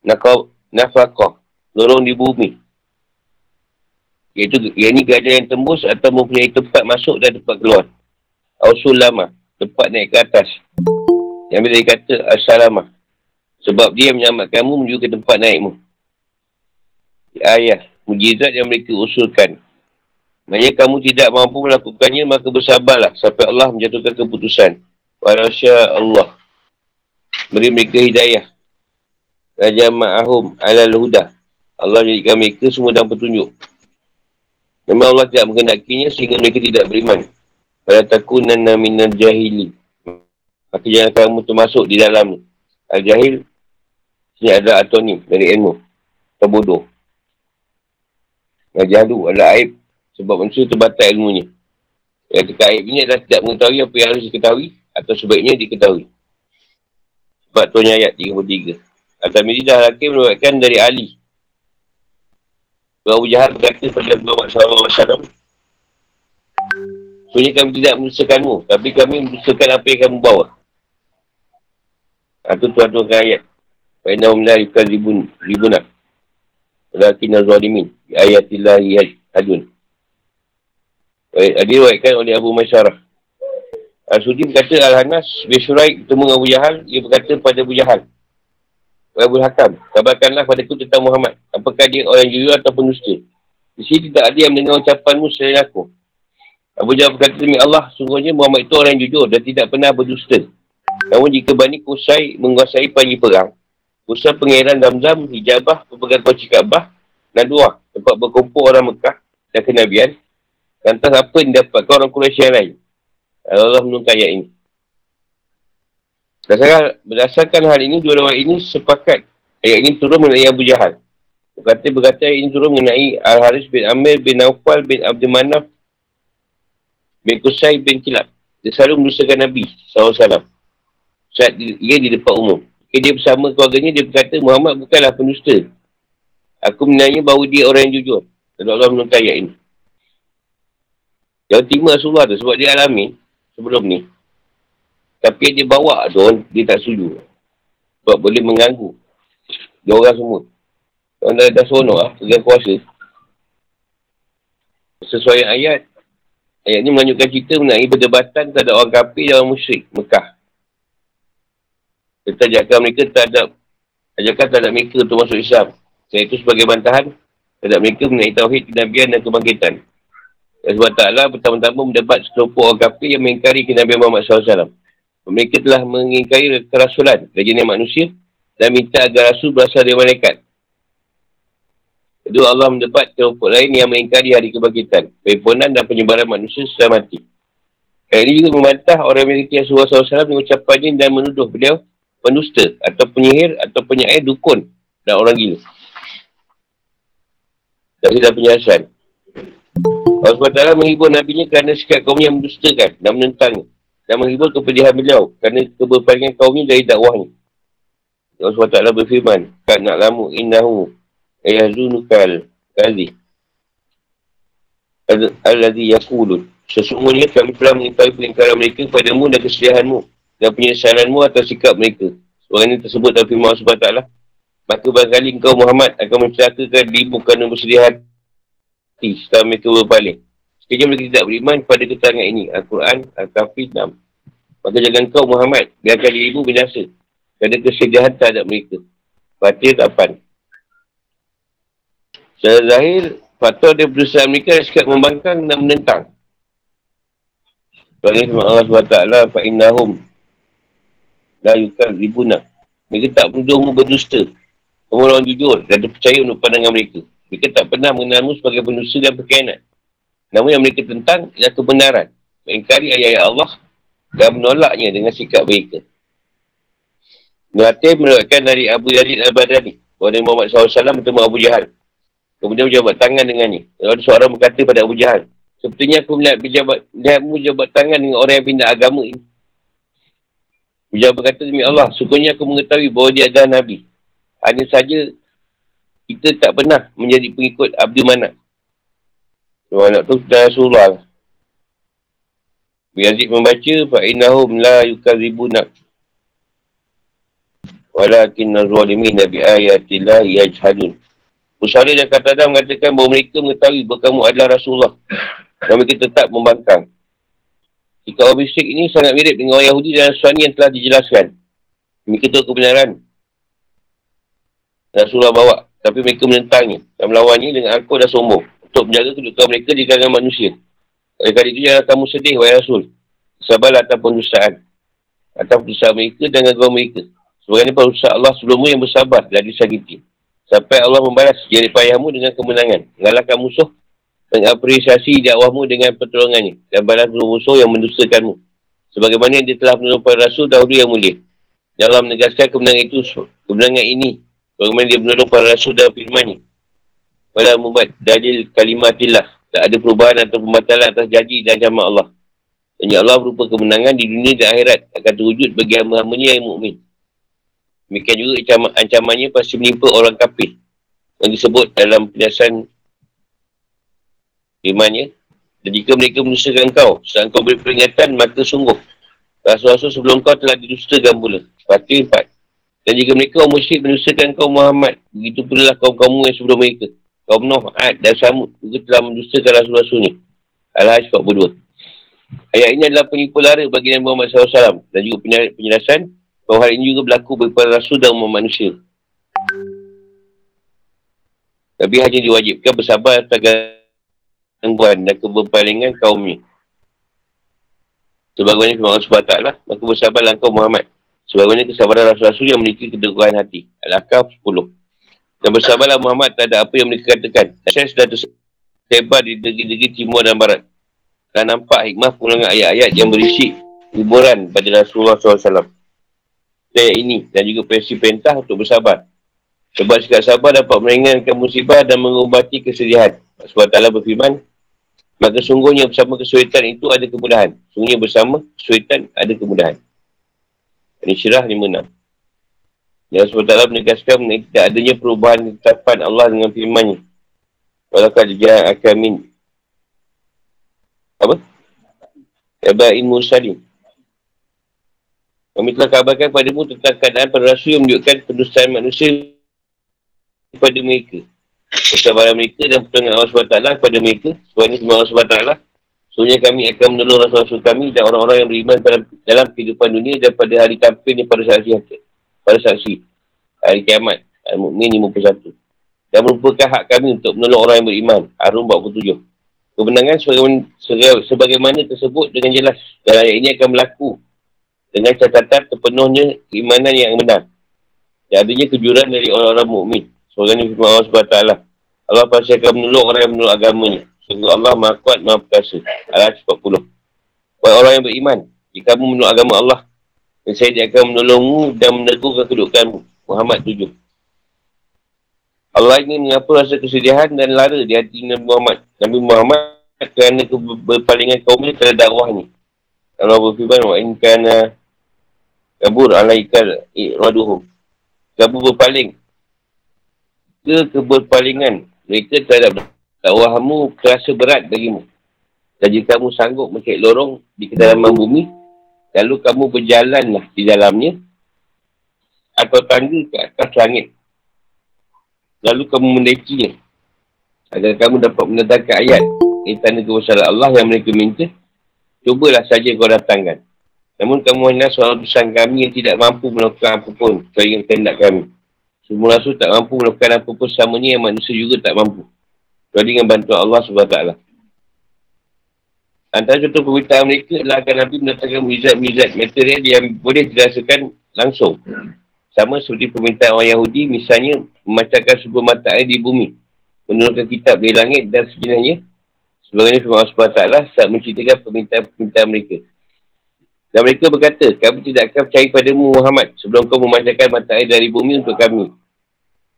nakau nafkah lorong di bumi iaitu yang ni gajah yang tembus atau mempunyai tempat masuk dan tempat keluar ausul lama tempat naik ke atas yang bila dikata assalamah sebab dia menyelamatkan kamu menuju ke tempat naikmu ayah mujizat yang mereka usulkan Maksudnya kamu tidak mampu melakukannya, maka bersabarlah sampai Allah menjatuhkan keputusan. Walasya Allah. Beri mereka hidayah. Raja Ma'ahum alal huda. Allah jadikan mereka semua dalam petunjuk. Memang Allah tidak mengendakinya sehingga mereka tidak beriman. Pada takunan minal jahili. Maka jangan kamu termasuk di dalam Al-Jahil. Sini ada atonim dari ilmu. Terbodoh. Al-Jahlu adalah aib. Sebab manusia terbatas ilmunya. Yang dekat aib ini adalah tidak mengetahui apa yang harus diketahui. Atau sebaiknya diketahui. Sebab tuanya ayat 33. Al-Tamiri dah hakim merupakan dari Ali. Abu Jahal berkata pada Muhammad SAW. Sebenarnya kami tidak menusakanmu. Tapi kami menusakan apa yang kamu bawa. Itu tuan-tuan ayat. Fa'inna umla yukal ribun, ribunak. Walakin al-zalimin. Ayatillahi hadun. Diriwayatkan oleh Abu Masyarah. Al-Sudi berkata Al-Hanas bin Syuraik bertemu Abu Jahal. Dia berkata pada Abu Jahal. Abu Hakam, kabarkanlah pada ku tentang Muhammad. Apakah dia orang jujur atau penusta? Di sini tidak ada yang mendengar ucapanmu selain aku. Abu Jawab berkata demi Allah, sungguhnya Muhammad itu orang yang jujur dan tidak pernah berdusta. Namun jika Bani Kusai menguasai panji perang, usaha pengeran Zamzam, hijabah, pepegang kunci Kaabah, dan dua tempat berkumpul orang Mekah dan kenabian, lantas apa yang dapatkan orang Quraisy yang lain? Allah menunggu ayat ini. Berdasarkan, berdasarkan hal ini, dua orang ini sepakat ayat ini turun mengenai Abu Jahal. Berkata berkata ayat ini turun mengenai Al-Haris bin Amir bin Naufal bin Abdul Manaf bin Qusay bin Kilab. Dia selalu menusakan Nabi SAW. Saat dia di depan umum. Okay, dia bersama keluarganya, dia berkata Muhammad bukanlah penusta. Aku menanya bahawa dia orang yang jujur. Dan Allah menunggu ayat ini. Jangan terima Rasulullah tu sebab dia alami sebelum ni. Tapi dia bawa tu, dia tak setuju. Sebab boleh mengganggu. Dia orang semua. Kalau dah, dah seronok lah, pegang kuasa. Sesuai ayat, ayat ni menunjukkan cerita mengenai perdebatan terhadap orang kafir dan orang musyrik Mekah. Kita ajakkan mereka terhadap, ajakkan terhadap mereka untuk masuk Islam. Selain itu sebagai bantahan, terhadap mereka mengenai tauhid, kenabian dan kebangkitan. Dan sebab taklah pertama-tama mendapat sekelompok orang kafir yang mengingkari kenabian Muhammad SAW. Mereka telah mengingkari kerasulan jenis manusia dan minta agar rasul berasal dari malaikat. Kedua Allah mendapat kelompok lain yang mengingkari hari kebangkitan, perhimpunan dan penyebaran manusia setelah mati. Kali ini juga membantah orang Amerika yang suruh SAW dengan ucapannya dan menuduh beliau penusta atau penyihir atau penyair dukun dan orang gila. Dan tidak penjelasan. Allah SWT menghibur Nabi nya kerana sikap kaumnya yang mendustakan dan menentangnya. Dan menghibur kepedihan beliau kerana keberpalingan kaumnya dari dakwahnya. Allah SWT berfirman, Kat nak lamu innahu ayazunukal kali. Al-Ladhi yakulun. Sesungguhnya kami telah mengetahui pelingkaran mereka padamu dan kesedihanmu dan penyesalanmu atas sikap mereka. Orang ini tersebut dalam firman Allah SWT. Maka barangkali engkau Muhammad akan mencelakakan dirimu kerana bersedia hati setelah mereka berpaling. Sekiranya mereka tidak beriman kepada keterangan ini. Al-Quran, Al-Kafir 6. Maka jangan kau Muhammad, biarkan dirimu binasa. Kerana kesedihan terhadap mereka. Fatir 8. Secara zahir, faktor dia berusaha mereka adalah sikap membangkang dan menentang. Sebab Allah SWT, fa'innahum la yukal ribuna. Mereka tak menuduhmu berdusta. Kamu orang jujur dan terpercaya untuk pandangan mereka. Mereka tak pernah mengenalmu sebagai pendusta dan perkhianat. Namun yang mereka tentang ialah kebenaran. Mengingkari ayat-ayat Allah dan menolaknya dengan sikap mereka. Nuhatir menerangkan dari Abu Yazid Al-Badani. Bahawa Nabi Muhammad SAW bertemu Abu Jahal. Kemudian berjabat tangan dengannya. Lalu ada seorang berkata pada Abu Jahal. Sepertinya aku melihat berjabat, melihatmu jabat tangan dengan orang yang pindah agama ini. Abu Jahal berkata, Demi Allah, sukunya aku mengetahui bahawa dia adalah Nabi. Hanya saja kita tak pernah menjadi pengikut Abdul Manat. So, anak tu dah Rasulullah. Yazid membaca, Fa'inahum la yukazibunak. Walakin nazwalimi nabi ayatillah yajhadun. Musara dan kata mengatakan bahawa mereka mengetahui bahawa kamu adalah Rasulullah. Dan mereka tetap membangkang. Jika orang bisik ini sangat mirip dengan orang Yahudi dan Nasrani yang telah dijelaskan. Mereka tahu kebenaran. Rasulullah bawa. Tapi mereka menentangnya dan melawannya dengan angkuh dan sombong. Untuk menjaga kedudukan mereka di kalangan manusia. Oleh kerana itu, jangan kamu sedih, wahai Rasul. Sabarlah atas pendustaan. Atas pendustaan mereka dan gangguan mereka. Sebagai pendustaan Allah sebelummu yang bersabar dan disakiti. Sampai Allah membalas jari payahmu dengan kemenangan. Mengalahkan musuh dan apresiasi dakwahmu dengan pertolongannya. Dan balas musuh yang mendustakanmu. Sebagaimana yang dia telah menolong para rasul dahulu yang mulia. Dan Allah menegaskan kemenangan itu, kemenangan ini. Bagaimana dia menolong para rasul dalam firman Pada membuat dalil kalimatillah. Tak ada perubahan atau pembatalan atas janji dan ancaman Allah. Dan Allah berupa kemenangan di dunia dan akhirat akan terwujud bagi hamba-hambanya yang mukmin. Demikian juga ancaman, ancamannya pasti menimpa orang kafir. Yang disebut dalam penjelasan firmannya. Dan jika mereka menusakan kau, saat kau beri peringatan, maka sungguh. Rasul-Rasul sebelum kau telah didustakan pula. Fatih 4. Dan jika mereka orang musyrik menusakan kau Muhammad, begitu pula lah kaum-kaum yang sebelum mereka. Kaum Nuh, Ad dan Samud juga telah mendustakan Rasul-Rasulnya. Al-Hajj 42. Ayat ini adalah penipu lara bagi Nabi Muhammad SAW dan juga penjelasan bahawa hal ini juga berlaku bagi rasul dan umat manusia. Tapi hanya diwajibkan bersabar atas gangguan dan keberpalingan kaumnya. Sebagaimana firman Allah SWT lah, maka bersabarlah kau Muhammad. Sebagaimana kesabaran Rasul-Rasul yang memiliki kedeguan hati. Al-Akaf 10. Dan bersabarlah Muhammad tak ada apa yang mereka katakan. Saya sudah tersebar di negeri-negeri timur dan barat. Dan nampak hikmah pengulangan ayat-ayat yang berisi hiburan pada Rasulullah SAW ayat ini dan juga prinsip perintah untuk bersabar. Sebab sikap sabar dapat meringankan musibah dan mengubati kesedihan. Sebab Allah berfirman, maka sungguhnya bersama kesulitan itu ada kemudahan. Sungguhnya bersama kesulitan ada kemudahan. Ini syirah 5-6. Dan sebab Allah menegaskan mengenai tidak adanya perubahan ketetapan Allah dengan firmannya. Walaupun dia akan min. Apa? Aba'in Mursalim. Kami telah kabarkan padamu tentang keadaan para rasul yang menunjukkan pendustaan manusia kepada mereka. Kesabaran mereka dan pertolongan Allah SWT kepada mereka. Sebab ini semua Allah SWT. Sebenarnya kami akan menolong rasul-rasul kami dan orang-orang yang beriman dalam, dalam kehidupan dunia dan pada hari tampil ni pada saksi pada saksi hari kiamat. Al-Mu'min 51. Dan merupakan hak kami untuk menolong orang yang beriman. Arum 47. Kebenangan sebagaimana, sebagaimana tersebut dengan jelas. Dan ayat ini akan berlaku dengan catatan terpenuhnya keimanan yang benar. Dan adanya kejuran dari orang-orang mukmin. Ini firman Allah SWT. Allah pasti akan menolong orang yang menolak agamanya. Sungguh Allah maha kuat, maha perkasa. Al-Hajj 40. Buat orang yang beriman. Jika kamu menolak agama Allah. Dan saya dia akan menolongmu dan meneguhkan kedudukanmu. Muhammad 7. Allah ini mengapa rasa kesedihan dan lara di hati Nabi Muhammad. Nabi Muhammad kerana berpalingan kaumnya terhadap dakwah ni. Allah berfirman, wa in kana kabur alaikal i'raduhum. Kamu berpaling ke keberpalingan? Mereka terhadap dakwahmu terasa berat bagimu. Dan jika kamu sanggup mencari lorong di kedalaman bumi, lalu kamu berjalanlah di dalamnya atau tangga ke atas langit. Lalu kamu mendekinya. Agar kamu dapat mendatangkan ayat ini tanda kebesaran Allah yang mereka minta cubalah saja kau datangkan. Namun kamu hanya seorang utusan kami yang tidak mampu melakukan apapun yang kehendak kami semua rasul tak mampu melakukan apapun sama ni yang manusia juga tak mampu kecuali dengan bantuan Allah SWT Antara contoh permintaan mereka adalah agar Nabi mendatangkan mizat-mizat material yang boleh dirasakan langsung. Sama seperti permintaan orang Yahudi, misalnya memancarkan sebuah mata air di bumi. Menurunkan kitab dari langit dan sebenarnya. Sebagainya firman Allah SWT saat menceritakan permintaan-permintaan mereka. Dan mereka berkata, kami tidak akan percaya padamu Muhammad sebelum kau memancarkan mata air dari bumi untuk kami.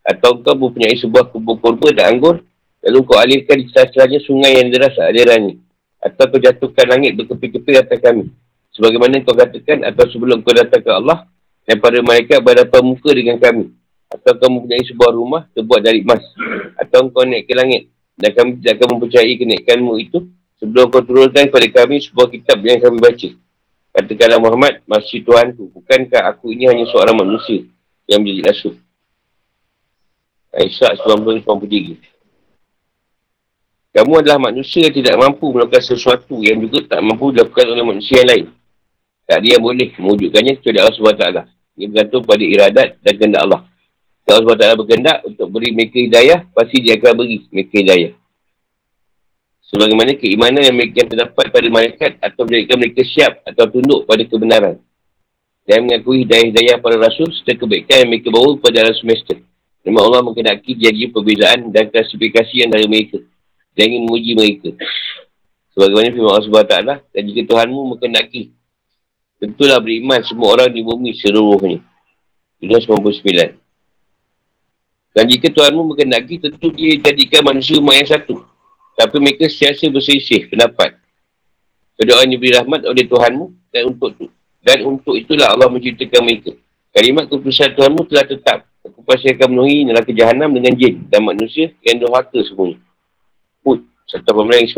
Atau kau mempunyai sebuah kubur kurba dan anggur, lalu kau alirkan di setelahnya sungai yang deras alirannya. Atau kau jatuhkan langit berkepi-kepi atas kami. Sebagaimana kau katakan, atau sebelum kau datang ke Allah, dan para mereka berhadapan muka dengan kami. Atau kamu punya sebuah rumah terbuat dari emas. Atau kau naik ke langit. Dan kami tidak akan mempercayai kenaikanmu itu. Sebelum kau turunkan kepada kami sebuah kitab yang kami baca. Katakanlah Muhammad, masih Tuhan tu. Bukankah aku ini hanya seorang manusia yang menjadi rasul? Aisyah 90-93 Kamu adalah manusia yang tidak mampu melakukan sesuatu yang juga tak mampu dilakukan oleh manusia yang lain. Tak ada yang boleh mewujudkannya kecuali Allah SWT. Ia bergantung pada iradat dan kehendak Allah. Kalau Allah SWT berkehendak untuk beri mereka hidayah, pasti dia akan beri mereka hidayah. Sebagaimana keimanan yang mereka terdapat pada malaikat atau menjadikan mereka siap atau tunduk pada kebenaran. Dan mengakui hidayah-hidayah para rasul serta kebaikan yang mereka bawa kepada alam semesta. Memang Allah mengenaki jadi perbezaan dan klasifikasi antara mereka. Dan ingin menguji mereka. Sebagaimana firman Allah SWT, dan jika Tuhanmu mengenaki Tentulah beriman semua orang di bumi seluruhnya. Dunia 99. Dan jika Tuhanmu mengendaki, tentu dia jadikan manusia umat yang satu. Tapi mereka siasa berselisih pendapat. Kedua orang diberi rahmat oleh Tuhanmu dan untuk dan untuk itulah Allah menciptakan mereka. Kalimat keputusan Tuhanmu telah tetap. Aku pasti akan memenuhi neraka jahanam dengan jin dan manusia yang durhaka semuanya. Hud 1.19.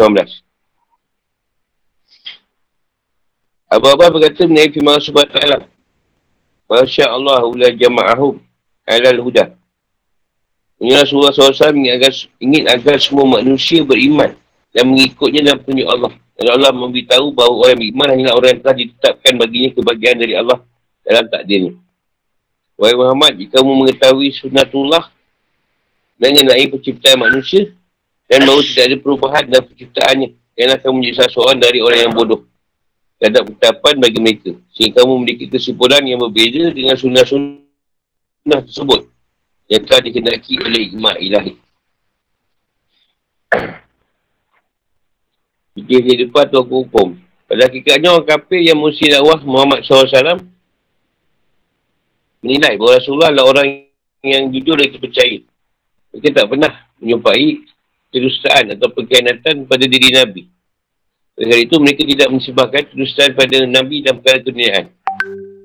Abu Abbas berkata mengenai firman SWT. Masya Allah ula jama'ahum alal huda. Ini Rasulullah SAW ingin agar, ingin agar semua manusia beriman dan mengikutnya dalam petunjuk Allah. Dan Allah memberitahu bahawa orang beriman hanyalah orang yang telah ditetapkan baginya kebahagiaan dari Allah dalam takdirnya. Wahai Muhammad, jika kamu mengetahui sunnatullah mengenai penciptaan manusia dan bahawa tidak ada perubahan dalam penciptaannya, yang akan menjadi seorang dari orang yang bodoh terhadap ucapan bagi mereka. Sehingga kamu memiliki kesimpulan yang berbeza dengan sunnah-sunnah tersebut yang telah dikenaki oleh imak ilahi. Fikir kehidupan atau hukum. Pada hakikatnya orang kafir yang mesti dakwah Muhammad SAW menilai bahawa Rasulullah adalah orang yang jujur dan percaya. Mereka tak pernah menyumpai kedustaan atau pengkhianatan pada diri Nabi. Oleh itu, mereka tidak mensebabkan kedustaan pada Nabi dan perkara keduniaan.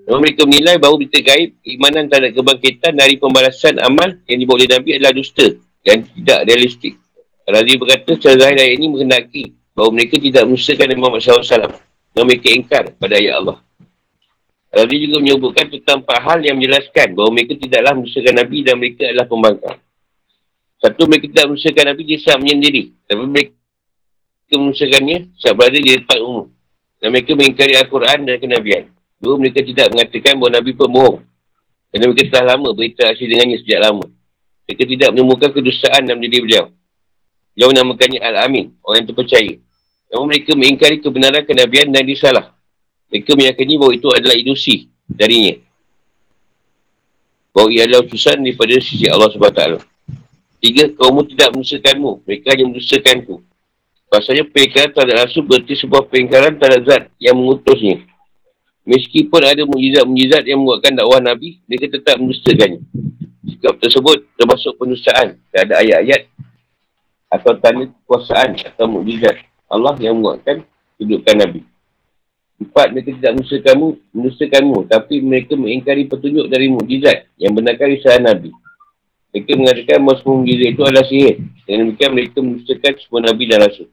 Namun mereka menilai bahawa berita gaib, keimanan terhadap kebangkitan dari pembalasan amal yang dibawa oleh Nabi adalah dusta dan tidak realistik. Razi berkata, secara zahir ayat ini mengendaki bahawa mereka tidak menyusahkan Muhammad SAW yang mereka ingkar pada ayat Allah. Dia juga menyebutkan tentang empat hal yang menjelaskan bahawa mereka tidaklah menyusahkan Nabi dan mereka adalah pembangkang. Satu, mereka tidak menyusahkan Nabi, dia saat menyendiri. Tapi mereka menyusahkannya saat berada di tempat umum. Dan mereka mengingkari Al-Quran dan kenabian. Dua, mereka tidak mengatakan bahawa Nabi pembohong. Kerana mereka telah lama berinteraksi dengannya sejak lama. Mereka tidak menemukan kedustaan dalam diri beliau. Beliau menamakannya Al-Amin, orang yang terpercaya. Namun mereka mengingkari kebenaran kenabian dan disalah. Mereka meyakini bahawa itu adalah ilusi darinya. Bahawa ia adalah utusan daripada sisi Allah SWT. Tiga, kaummu tidak menusakanmu. Mereka hanya menusakanku. Pasalnya pengingkaran terhadap Rasul berarti sebuah pengingkaran terhadap zat yang mengutusnya. Meskipun ada mujizat-mujizat yang membuatkan dakwah Nabi, mereka tetap menusakannya. Sikap tersebut termasuk penustaan terhadap ayat-ayat atau tanda kekuasaan atau mujizat Allah yang menguatkan kedudukan Nabi. Empat, mereka tidak menusakanmu, menusakanmu, tapi mereka mengingkari petunjuk dari mukjizat yang benarkan risalah Nabi. Mereka mengatakan semua mukjizat itu adalah sihir. Dengan demikian mereka menusakan semua Nabi dan Rasul.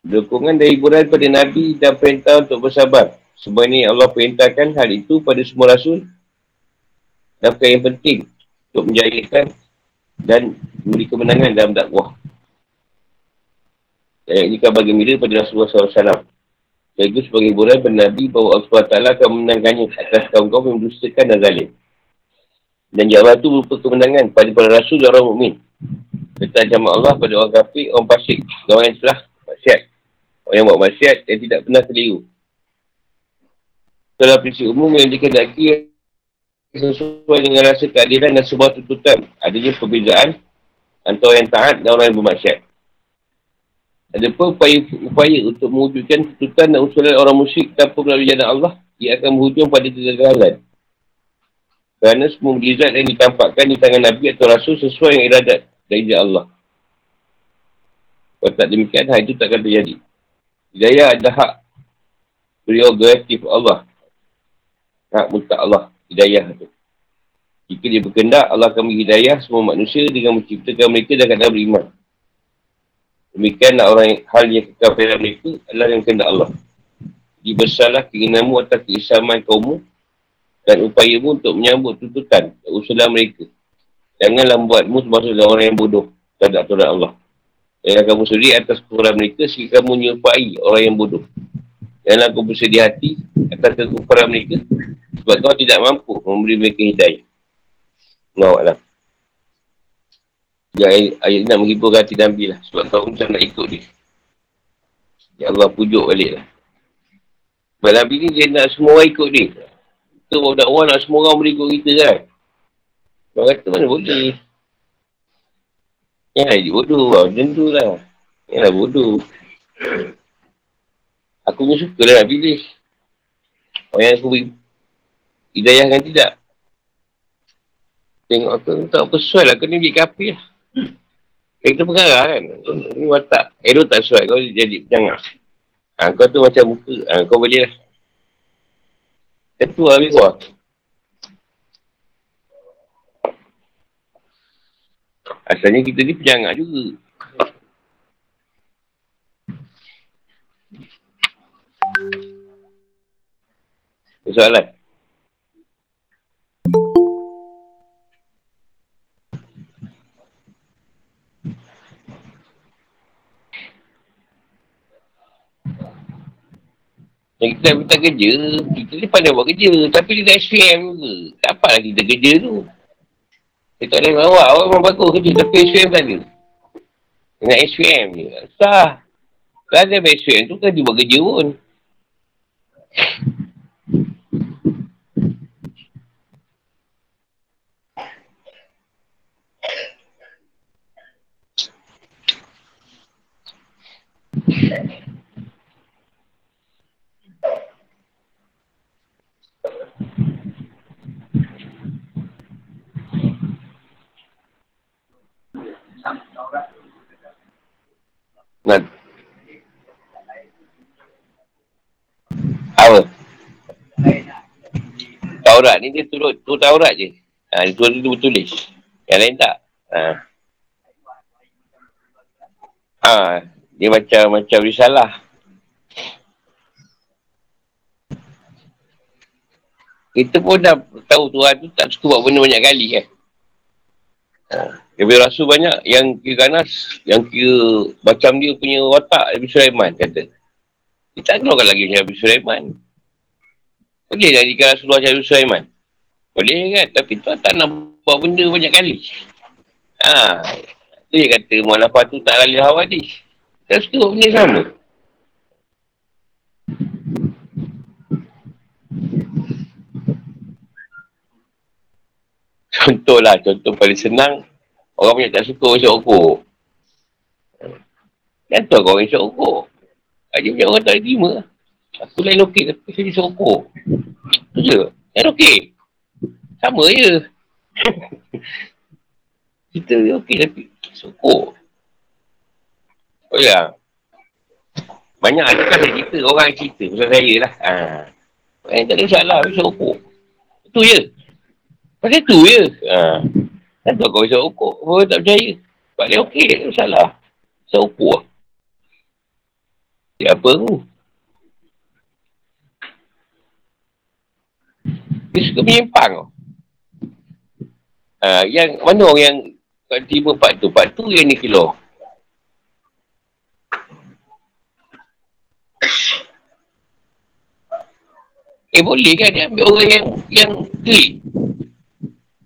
Dukungan dari hiburan pada Nabi dan perintah untuk bersabar. Sebab ini Allah perintahkan hal itu pada semua Rasul. Dan yang penting untuk menjayakan dan memberi kemenangan dalam dakwah. Ayat ini kabar gembira pada Rasulullah SAW. Itu sebagai hiburan pada Nabi bahawa Allah SWT akan menangkannya atas kaum-kaum yang mendustakan dan zalim. Dan jawab itu berupa kemenangan pada para rasul dan orang mukmin. Serta jamaah Allah pada orang kafir, orang pasik, orang yang telah maksiat. Orang yang buat maksiat yang tidak pernah keliru. Setelah prinsip umum yang dikendaki sesuai dengan rasa keadilan dan sebuah tuntutan. Adanya perbezaan antara yang taat dan orang yang bermaksiat. Ada pun upaya, upaya untuk mewujudkan tuntutan dan usulan orang musyrik tanpa melalui jalan Allah, ia akan berhujung pada kegagalan. Kerana semua mujizat yang ditampakkan di tangan Nabi atau Rasul sesuai dengan iradat dari Allah. Kalau tak demikian, hal itu takkan terjadi. Hidayah adalah hak prerogatif Allah. Hak mutak Allah. Hidayah itu. Jika dia berkendak, Allah akan beri hidayah semua manusia dengan menciptakan mereka dan keadaan beriman. Demikianlah orang yang, hal yang pada mereka adalah yang kena Allah. Jadi besarlah keinginanmu atas keislaman kaummu dan upayamu untuk menyambut tuntutan dan usulan mereka. Janganlah membuatmu termasuk dalam orang yang bodoh terhadap aturan Allah. Jangan kamu sedih atas kekurangan mereka sehingga kamu menyerupai orang yang bodoh. Janganlah kamu bersedih hati atas kekurangan mereka sebab kau tidak mampu memberi mereka hidayah. Allah Ya, ayat, ayat nak menghibur hati Nabi lah. Sebab kau macam nak ikut dia. Ya Allah pujuk balik lah. Sebab Nabi ni dia nak semua orang ikut dia. Kita bawa dakwah nak semua orang boleh ikut kita kan. Kau kata mana boleh. Ya, dia bodoh lah. Macam tu lah. Ya lah bodoh. Aku pun suka lah nak pilih. Orang yang aku beri hidayah kan tidak. Tengok aku tak persuai lah. Kena beli kapi lah. Eh, kita pengarah kan. Ini watak. Elok tak sesuai. Kau jadi penyangar. Ha, kau tu macam muka. Ha, kau boleh lah. Lah lebih kuat. Asalnya kita ni penyangar juga. Soalan? Yang kita minta kerja, kita ni pandai buat kerja. Tapi dia dah SPM juga. Tak apa lah kita kerja tu. Dia tak boleh bawa. Awak memang bagus kerja. Tapi SPM tak ada. Dengan SPM ni. Sah. Kalau ada SPM tu kan dia buat kerja pun. Nah. Apa? Taurat ni dia turut, tu Taurat je. Ha, dia turut dia tulis. Yang lain tak. Ha. ha. dia macam macam risalah. Kita pun dah tahu Tuhan tu tak suka buat benda banyak kali kan. Ha. Nabi Rasul banyak yang kira ganas, yang kira macam dia punya watak Nabi Sulaiman kata. Kita tak tahu lagi macam Nabi Sulaiman. Boleh jadikan Rasulullah macam Nabi Sulaiman. Boleh kan? Tapi tu tak nak buat benda banyak kali. Ha. Dia kata mualafah tu tak lalih hawadis. Tak suka buat benda sama. Contohlah, contoh paling senang. Orang punya tak suka orang syokok. Kan tu orang syokok. Aja punya orang tak terima. Aku lain okey tapi saya syokok. Tu je. Kan okey. Sama je. Kita okey tapi syokok. Oh ya. Banyak ada kan saya cerita. Orang yang cerita. Pasal saya lah. Ha. Yang tak ada salah. Syokok. Itu je. Pasal tu je. Ha. Kan tu kau isap ukur. Kau tak percaya. Sebab dia okey. Tak salah. Isap ukur lah. Dia apa tu? Dia suka menyimpang. Ha, yang mana orang yang kau terima part tu? Part tu yang ni kilo. Eh boleh kan dia ambil orang yang yang klik.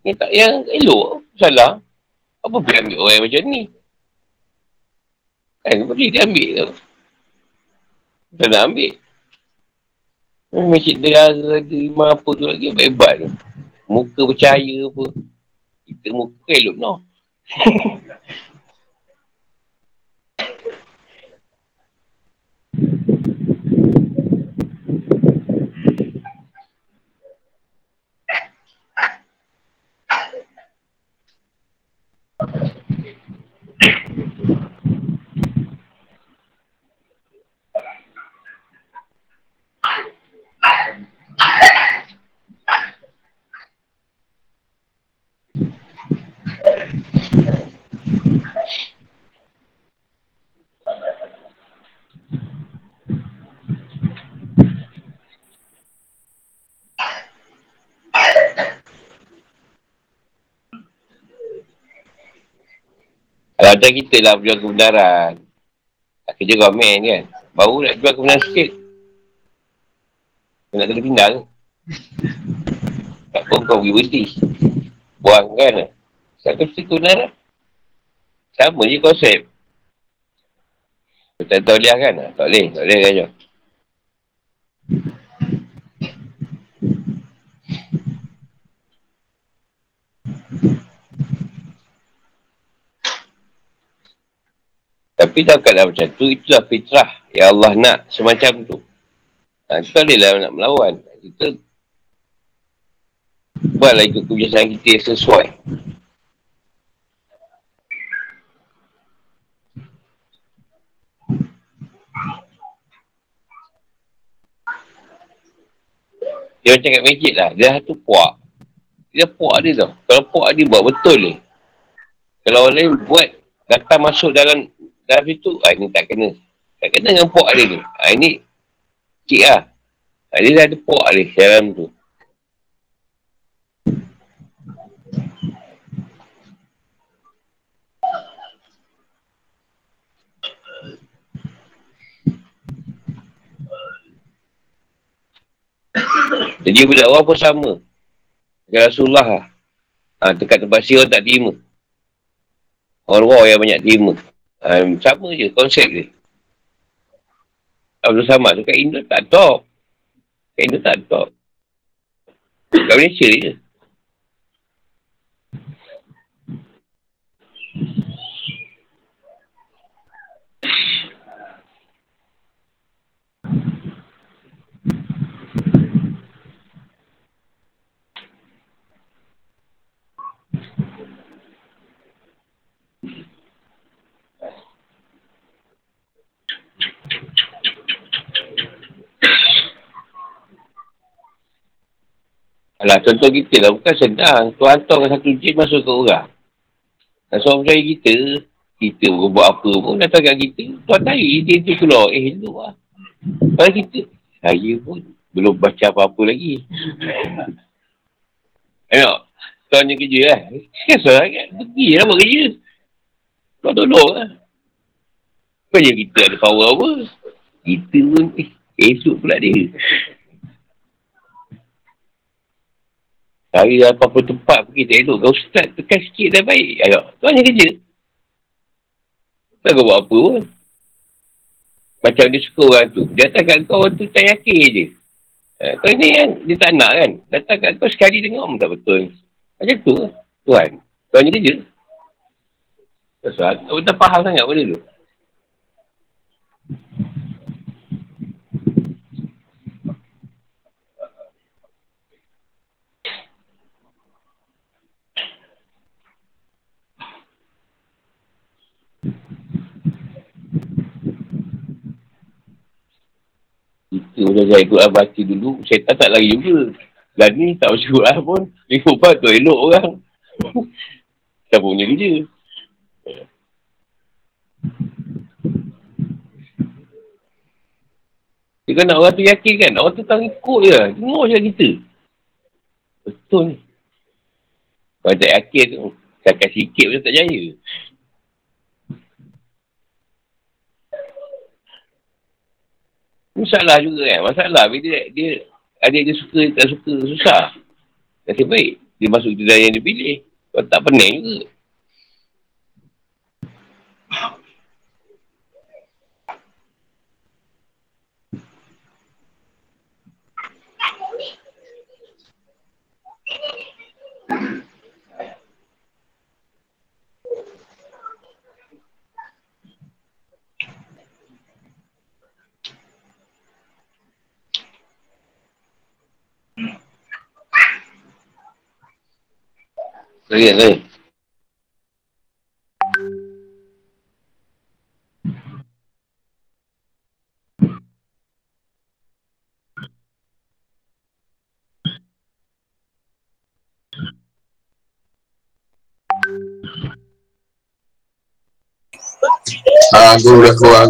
Yang tak yang elok. Salah. Apa boleh ambil orang macam ni? Kan boleh dia ambil tu. Tak nak ambil. Masjid negara terima apa tu lagi hebat tu. Muka percaya apa. Kita muka elok no. Ada kita lah jual kebenaran. Kerja komen kan. Baru nak jual kebenaran sikit. Nak kena pindah ke? Tak pun kau pergi berhenti. Buang kan. Satu mesti kebenaran. Sama je konsep. Tak lihat kan? Tak boleh. Tak boleh kan Tapi dalam keadaan macam tu, itulah fitrah yang Allah nak semacam tu. Ha, kita bolehlah nak melawan. Kita buatlah ikut kebiasaan kita yang sesuai. Dia macam kat masjid lah. Dia satu puak. Dia puak dia tau. Kalau puak dia buat betul ni. Kalau orang lain buat datang masuk dalam dalam situ, ah, ini tak kena. Tak kena dengan puak dia ni. Ah, ini cik lah. Ah, dia dah ada puak dia dalam tu. Jadi budak orang pun sama. Dengan Rasulullah lah. Ha, dekat tempat siapa tak terima. Orang-orang yang banyak terima. Um, sama je konsep dia. Abdul Samad tu kat Indo tak top. Kat Indo tak top. Kat Malaysia je. Alah, contoh kita lah. Bukan sedang. Tuan hantar satu jin masuk ke orang. Dan seorang percaya kita, kita buat apa pun datang kat kita. Tuan tahu dia tu keluar. Eh, lu lah. Pada kita, saya pun Belum baca apa-apa lagi. Tengok. Tuan ni kerja lah. Kesal kan. Pergi lah buat kerja. Kau tolong lah. Bukannya kita ada power apa. Kita pun eh, esok pula dia. Cari apa-apa tempat pergi tak elok. Kau start tekan sikit dah baik. Ayo, tu hanya kerja. Tak kau buat apa pun. Macam dia suka orang tu. Dia datang kat kau, orang tu tak yakin je. Uh, kau ni kan, dia tak nak kan. Datang kat kau sekali tengok pun tak betul. Macam tu Tuhan. Tu hanya kerja. Sebab kau tak faham sangat benda tu. Kita macam saya ikut baca dulu, syaitan tak lari juga. Dan ni tak baca Quran pun, ikut part tu elok orang. tak punya kerja. Dia kan nak orang tu yakin kan, orang tu tak ikut je. Tengok je kita. Betul ni. Kalau tak yakin tu, cakap sikit pun tak jaya. Masalah juga kan. Masalah bila dia, dia ada dia suka, tak suka, susah. Nasib baik. Dia masuk jalan yang dia pilih. Kalau tak pening juga. Lagi kan? Ah, aku dah keluar